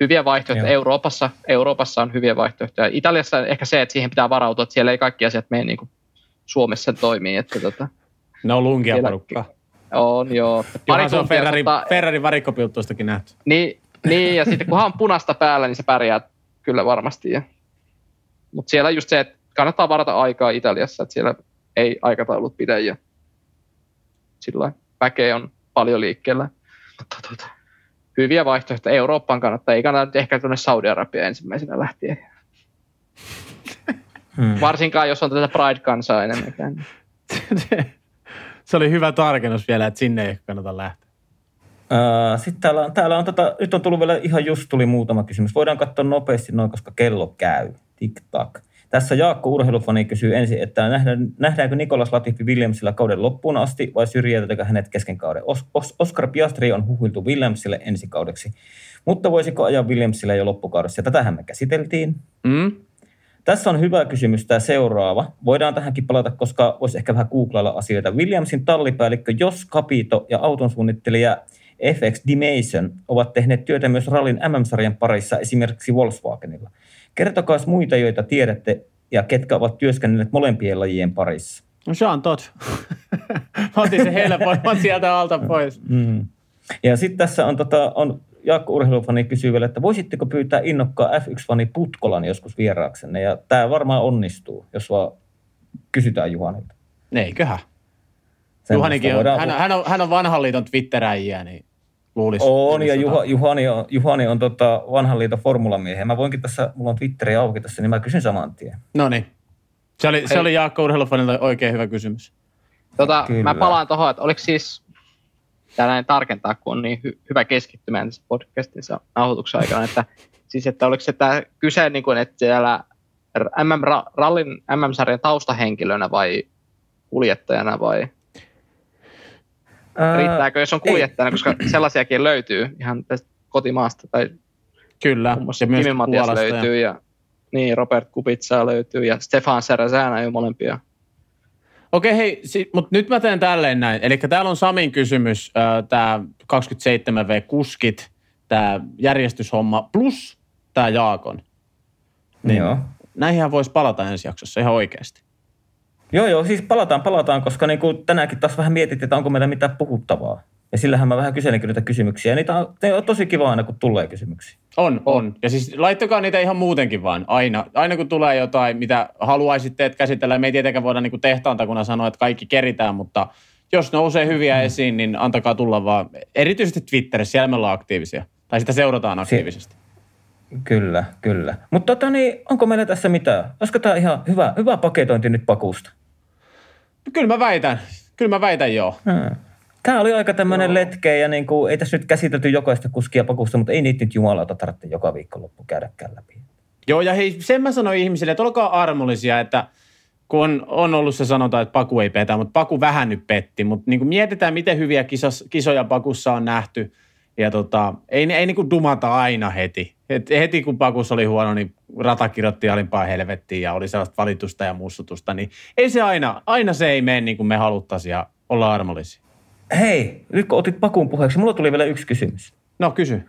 hyviä vaihtoehtoja. Euroopassa, Euroopassa on hyviä vaihtoehtoja. Italiassa ehkä se, että siihen pitää varautua, että siellä ei kaikki asiat mene niin kuin Suomessa toimii. Että tota, ne on lunkia porukkaa. On, joo. Pari se on Ferrari, sota... Ferrari varikkopilttuistakin nähty. Niin, niin, ja sitten kunhan on punaista päällä, niin se pärjää kyllä varmasti. Ja... Mutta siellä just se, että kannattaa varata aikaa Italiassa, että siellä ei aikataulut pidä ja sillä väkeä on paljon liikkeellä. Mutta tuota, hyviä vaihtoehtoja Eurooppaan kannattaa. Ei kannata ehkä tuonne Saudi-Arabia ensimmäisenä lähtien. Hmm. Varsinkaan, jos on tätä Pride-kansaa enemmänkään. Se oli hyvä tarkennus vielä, että sinne ei kannata lähteä. Uh, Sitten täällä on, täällä on tota, nyt on tullut vielä ihan just tuli muutama kysymys. Voidaan katsoa nopeasti noin, koska kello käy. Tik-tak. Tässä Jaakko Urheilufani kysyy ensin, että nähdäänkö Nikolas Latifi Williamsilla kauden loppuun asti vai syrjäytetäänkö hänet kesken kauden? Os- Os- Oscar Piastri on huhuiltu Williamsille ensi kaudeksi, mutta voisiko ajaa Williamsille jo loppukaudessa? Ja tätähän me käsiteltiin. Mm. Tässä on hyvä kysymys tämä seuraava. Voidaan tähänkin palata, koska voisi ehkä vähän googlailla asioita. Williamsin tallipäällikkö Jos Capito ja auton suunnittelija FX Dimason ovat tehneet työtä myös rallin MM-sarjan parissa esimerkiksi Volkswagenilla – Kertokaa muita, joita tiedätte ja ketkä ovat työskennelleet molempien lajien parissa. No Jean Todt. Mä otin se helpoimman sieltä alta pois. Mm. Ja sitten tässä on, tota, on Jaakko Urheilufani kysyy vielä, että voisitteko pyytää innokkaa F1-fani Putkolan joskus vieraaksenne? Ja tämä varmaan onnistuu, jos vaan kysytään Juhanilta. Eiköhän. Juhanikin on, hän, hän, on, hän on vanhan liiton Twitteräjiä, niin luulisi. On, ja Juha, Juhani on, Juhani on tota vanhan liiton formulamiehiä. Mä voinkin tässä, mulla on Twitteri auki tässä, niin mä kysyn saman tien. No niin. Se oli, se oli Jaakko Urheilufanilta oikein hyvä kysymys. Tota, mä palaan tuohon, että oliko siis, näin tarkentaa, kun on niin hy- hyvä keskittymään tässä podcastinsa nauhoituksen aikana, että siis, että oliko se tämä kyse, niin kuin, että siellä MM, rallin MM-sarjan taustahenkilönä vai kuljettajana vai Riittääkö, jos on kuljettajana, koska sellaisiakin löytyy ihan tästä kotimaasta. Tai Kyllä, ja myös Kimi Matias löytyy ja... ja, niin, Robert Kubitsa löytyy ja Stefan Serezana jo molempia. Okei, hei, si- mutta nyt mä teen tälleen näin. Eli täällä on Samin kysymys, äh, tämä 27V-kuskit, tämä järjestyshomma plus tämä Jaakon. Niin Joo. Näihin voisi palata ensi jaksossa ihan oikeasti. Joo, joo, siis palataan, palataan, koska niin kuin tänäänkin taas vähän mietit, että onko meillä mitään puhuttavaa. Ja sillähän mä vähän kyselinkin niitä kysymyksiä. Ja niitä on, on tosi kiva aina, kun tulee kysymyksiä. On, on. Ja siis laittakaa niitä ihan muutenkin vaan. Aina, aina kun tulee jotain, mitä haluaisitte että käsitellä. Me ei tietenkään voida niin tehtaantakuna sanoa, että kaikki keritään, mutta jos nousee hyviä mm. esiin, niin antakaa tulla vaan. Erityisesti Twitterissä, siellä me ollaan aktiivisia. Tai sitä seurataan aktiivisesti. Si- kyllä, kyllä. Mutta tota, niin, onko meillä tässä mitään? Olisiko tämä ihan hyvä, hyvä paketointi nyt pakusta? Kyllä mä väitän. Kyllä mä väitän joo. Hmm. Tämä oli aika tämmöinen letkeä ja niin kuin, ei tässä nyt käsitelty jokaista kuskia pakusta, mutta ei niitä nyt jumalauta tarvitse joka viikonloppu käydäkään läpi. Joo, ja hei, sen mä sanoin ihmisille, että olkaa armollisia, että kun on, on ollut se sanotaan, että Paku ei petä, mutta Paku vähän nyt petti, mutta niin kuin mietitään, miten hyviä kisas, kisoja Pakussa on nähty, ja tota, ei, ei niin kuin dumata aina heti. Et heti kun Pakus oli huono, niin rata kirjoitti alimpaa helvettiin ja oli sellaista valitusta ja mussutusta, niin ei se aina, aina se ei mene niin kuin me haluttaisiin ja olla armollisia. Hei, nyt kun otit Pakun puheeksi, mulla tuli vielä yksi kysymys. No kysy.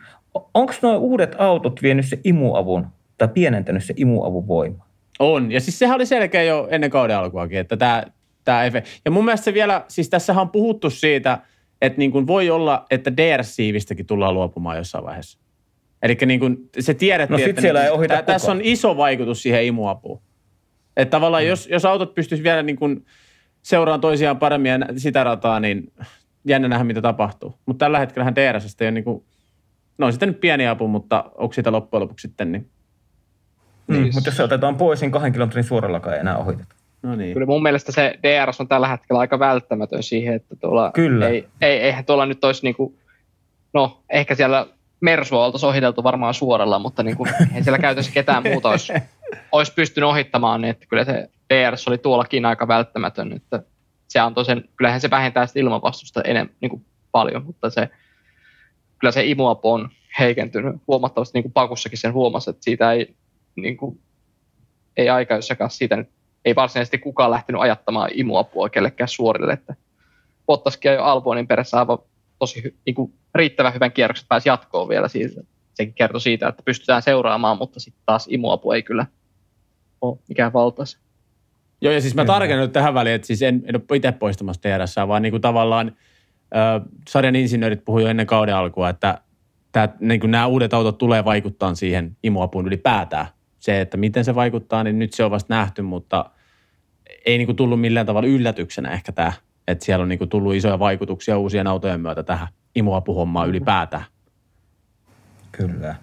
Onko nuo uudet autot vienyt se imuavun tai pienentänyt se imuavun voima? On, ja siis sehän oli selkeä jo ennen kauden alkuakin, että tämä, tämä efe. Ja mun mielestä se vielä, siis tässä on puhuttu siitä, että niin kuin voi olla, että DRS-siivistäkin tullaan luopumaan jossain vaiheessa. Eli niin kuin se tiedettiin, no, että siellä niin, ei ohita tässä on iso vaikutus siihen imuapuun. Että tavallaan mm. jos, jos autot pystyisi vielä niin kuin seuraamaan toisiaan paremmin ja sitä rataa, niin jännä nähdä, mitä tapahtuu. Mutta tällä hetkellä DRS ei ole niin kuin, no on sitten nyt pieni apu, mutta onko sitä loppujen lopuksi sitten niin? Niin, niin. mutta jos se otetaan pois, niin kahden kilometrin suorallakaan ei enää ohiteta. No niin. Kyllä mun mielestä se DRS on tällä hetkellä aika välttämätön siihen, että tuolla Kyllä. Ei, ei, eihän tuolla nyt olisi niin kuin, no ehkä siellä Mersua oltaisiin ohiteltu varmaan suoralla, mutta niin kuin, ei siellä käytössä ketään muuta olisi, olisi pystynyt ohittamaan, niin että kyllä se DRS oli tuollakin aika välttämätön, että se antoi sen, kyllähän se vähentää sitä ilmanvastusta enemmän, niin kuin paljon, mutta se, kyllä se imuapu on heikentynyt huomattavasti, niin kuin Pakussakin sen huomasi, että siitä ei, niin kuin, ei aikaissakaan siitä nyt, ei varsinaisesti kukaan lähtenyt ajattamaan imuapua kellekään suorille, että Bottaskin jo Albonin perässä aivan tosi niin kuin, riittävän hyvän kierroksen pääsi jatkoon vielä siitä. Sekin kertoi siitä, että pystytään seuraamaan, mutta sitten taas imuapu ei kyllä ole mikään valtaisa. Joo, ja siis mä tarkennan nyt tähän väliin, että siis en, en ole itse poistamassa TRS, vaan niin kuin tavallaan äh, sarjan insinöörit puhuivat jo ennen kauden alkua, että tää, niin kuin nämä uudet autot tulee vaikuttaa siihen imuapuun ylipäätään. Se, että miten se vaikuttaa, niin nyt se on vasta nähty, mutta ei niin kuin tullut millään tavalla yllätyksenä ehkä tämä, että siellä on niin kuin tullut isoja vaikutuksia uusien autojen myötä tähän imuapuhommaan ylipäätään. Kyllä.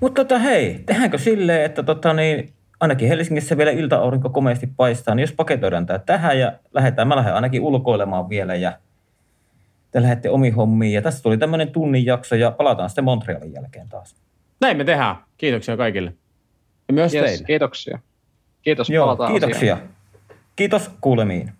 Mutta tota, hei, tehdäänkö silleen, että tota, niin, ainakin Helsingissä vielä ilta-aurinko komeasti paistaa, niin jos paketoidaan tämä tähän ja lähdetään, mä lähden ainakin ulkoilemaan vielä ja te lähdette omiin hommiin. Ja tässä tuli tämmöinen tunnin jakso ja palataan sitten Montrealin jälkeen taas. Näin me tehdään. Kiitoksia kaikille. Ja myös yes, teille. Kiitoksia. Kiitos, Joo, kiitoksia. Asiaan. Kiitos kuulemiin.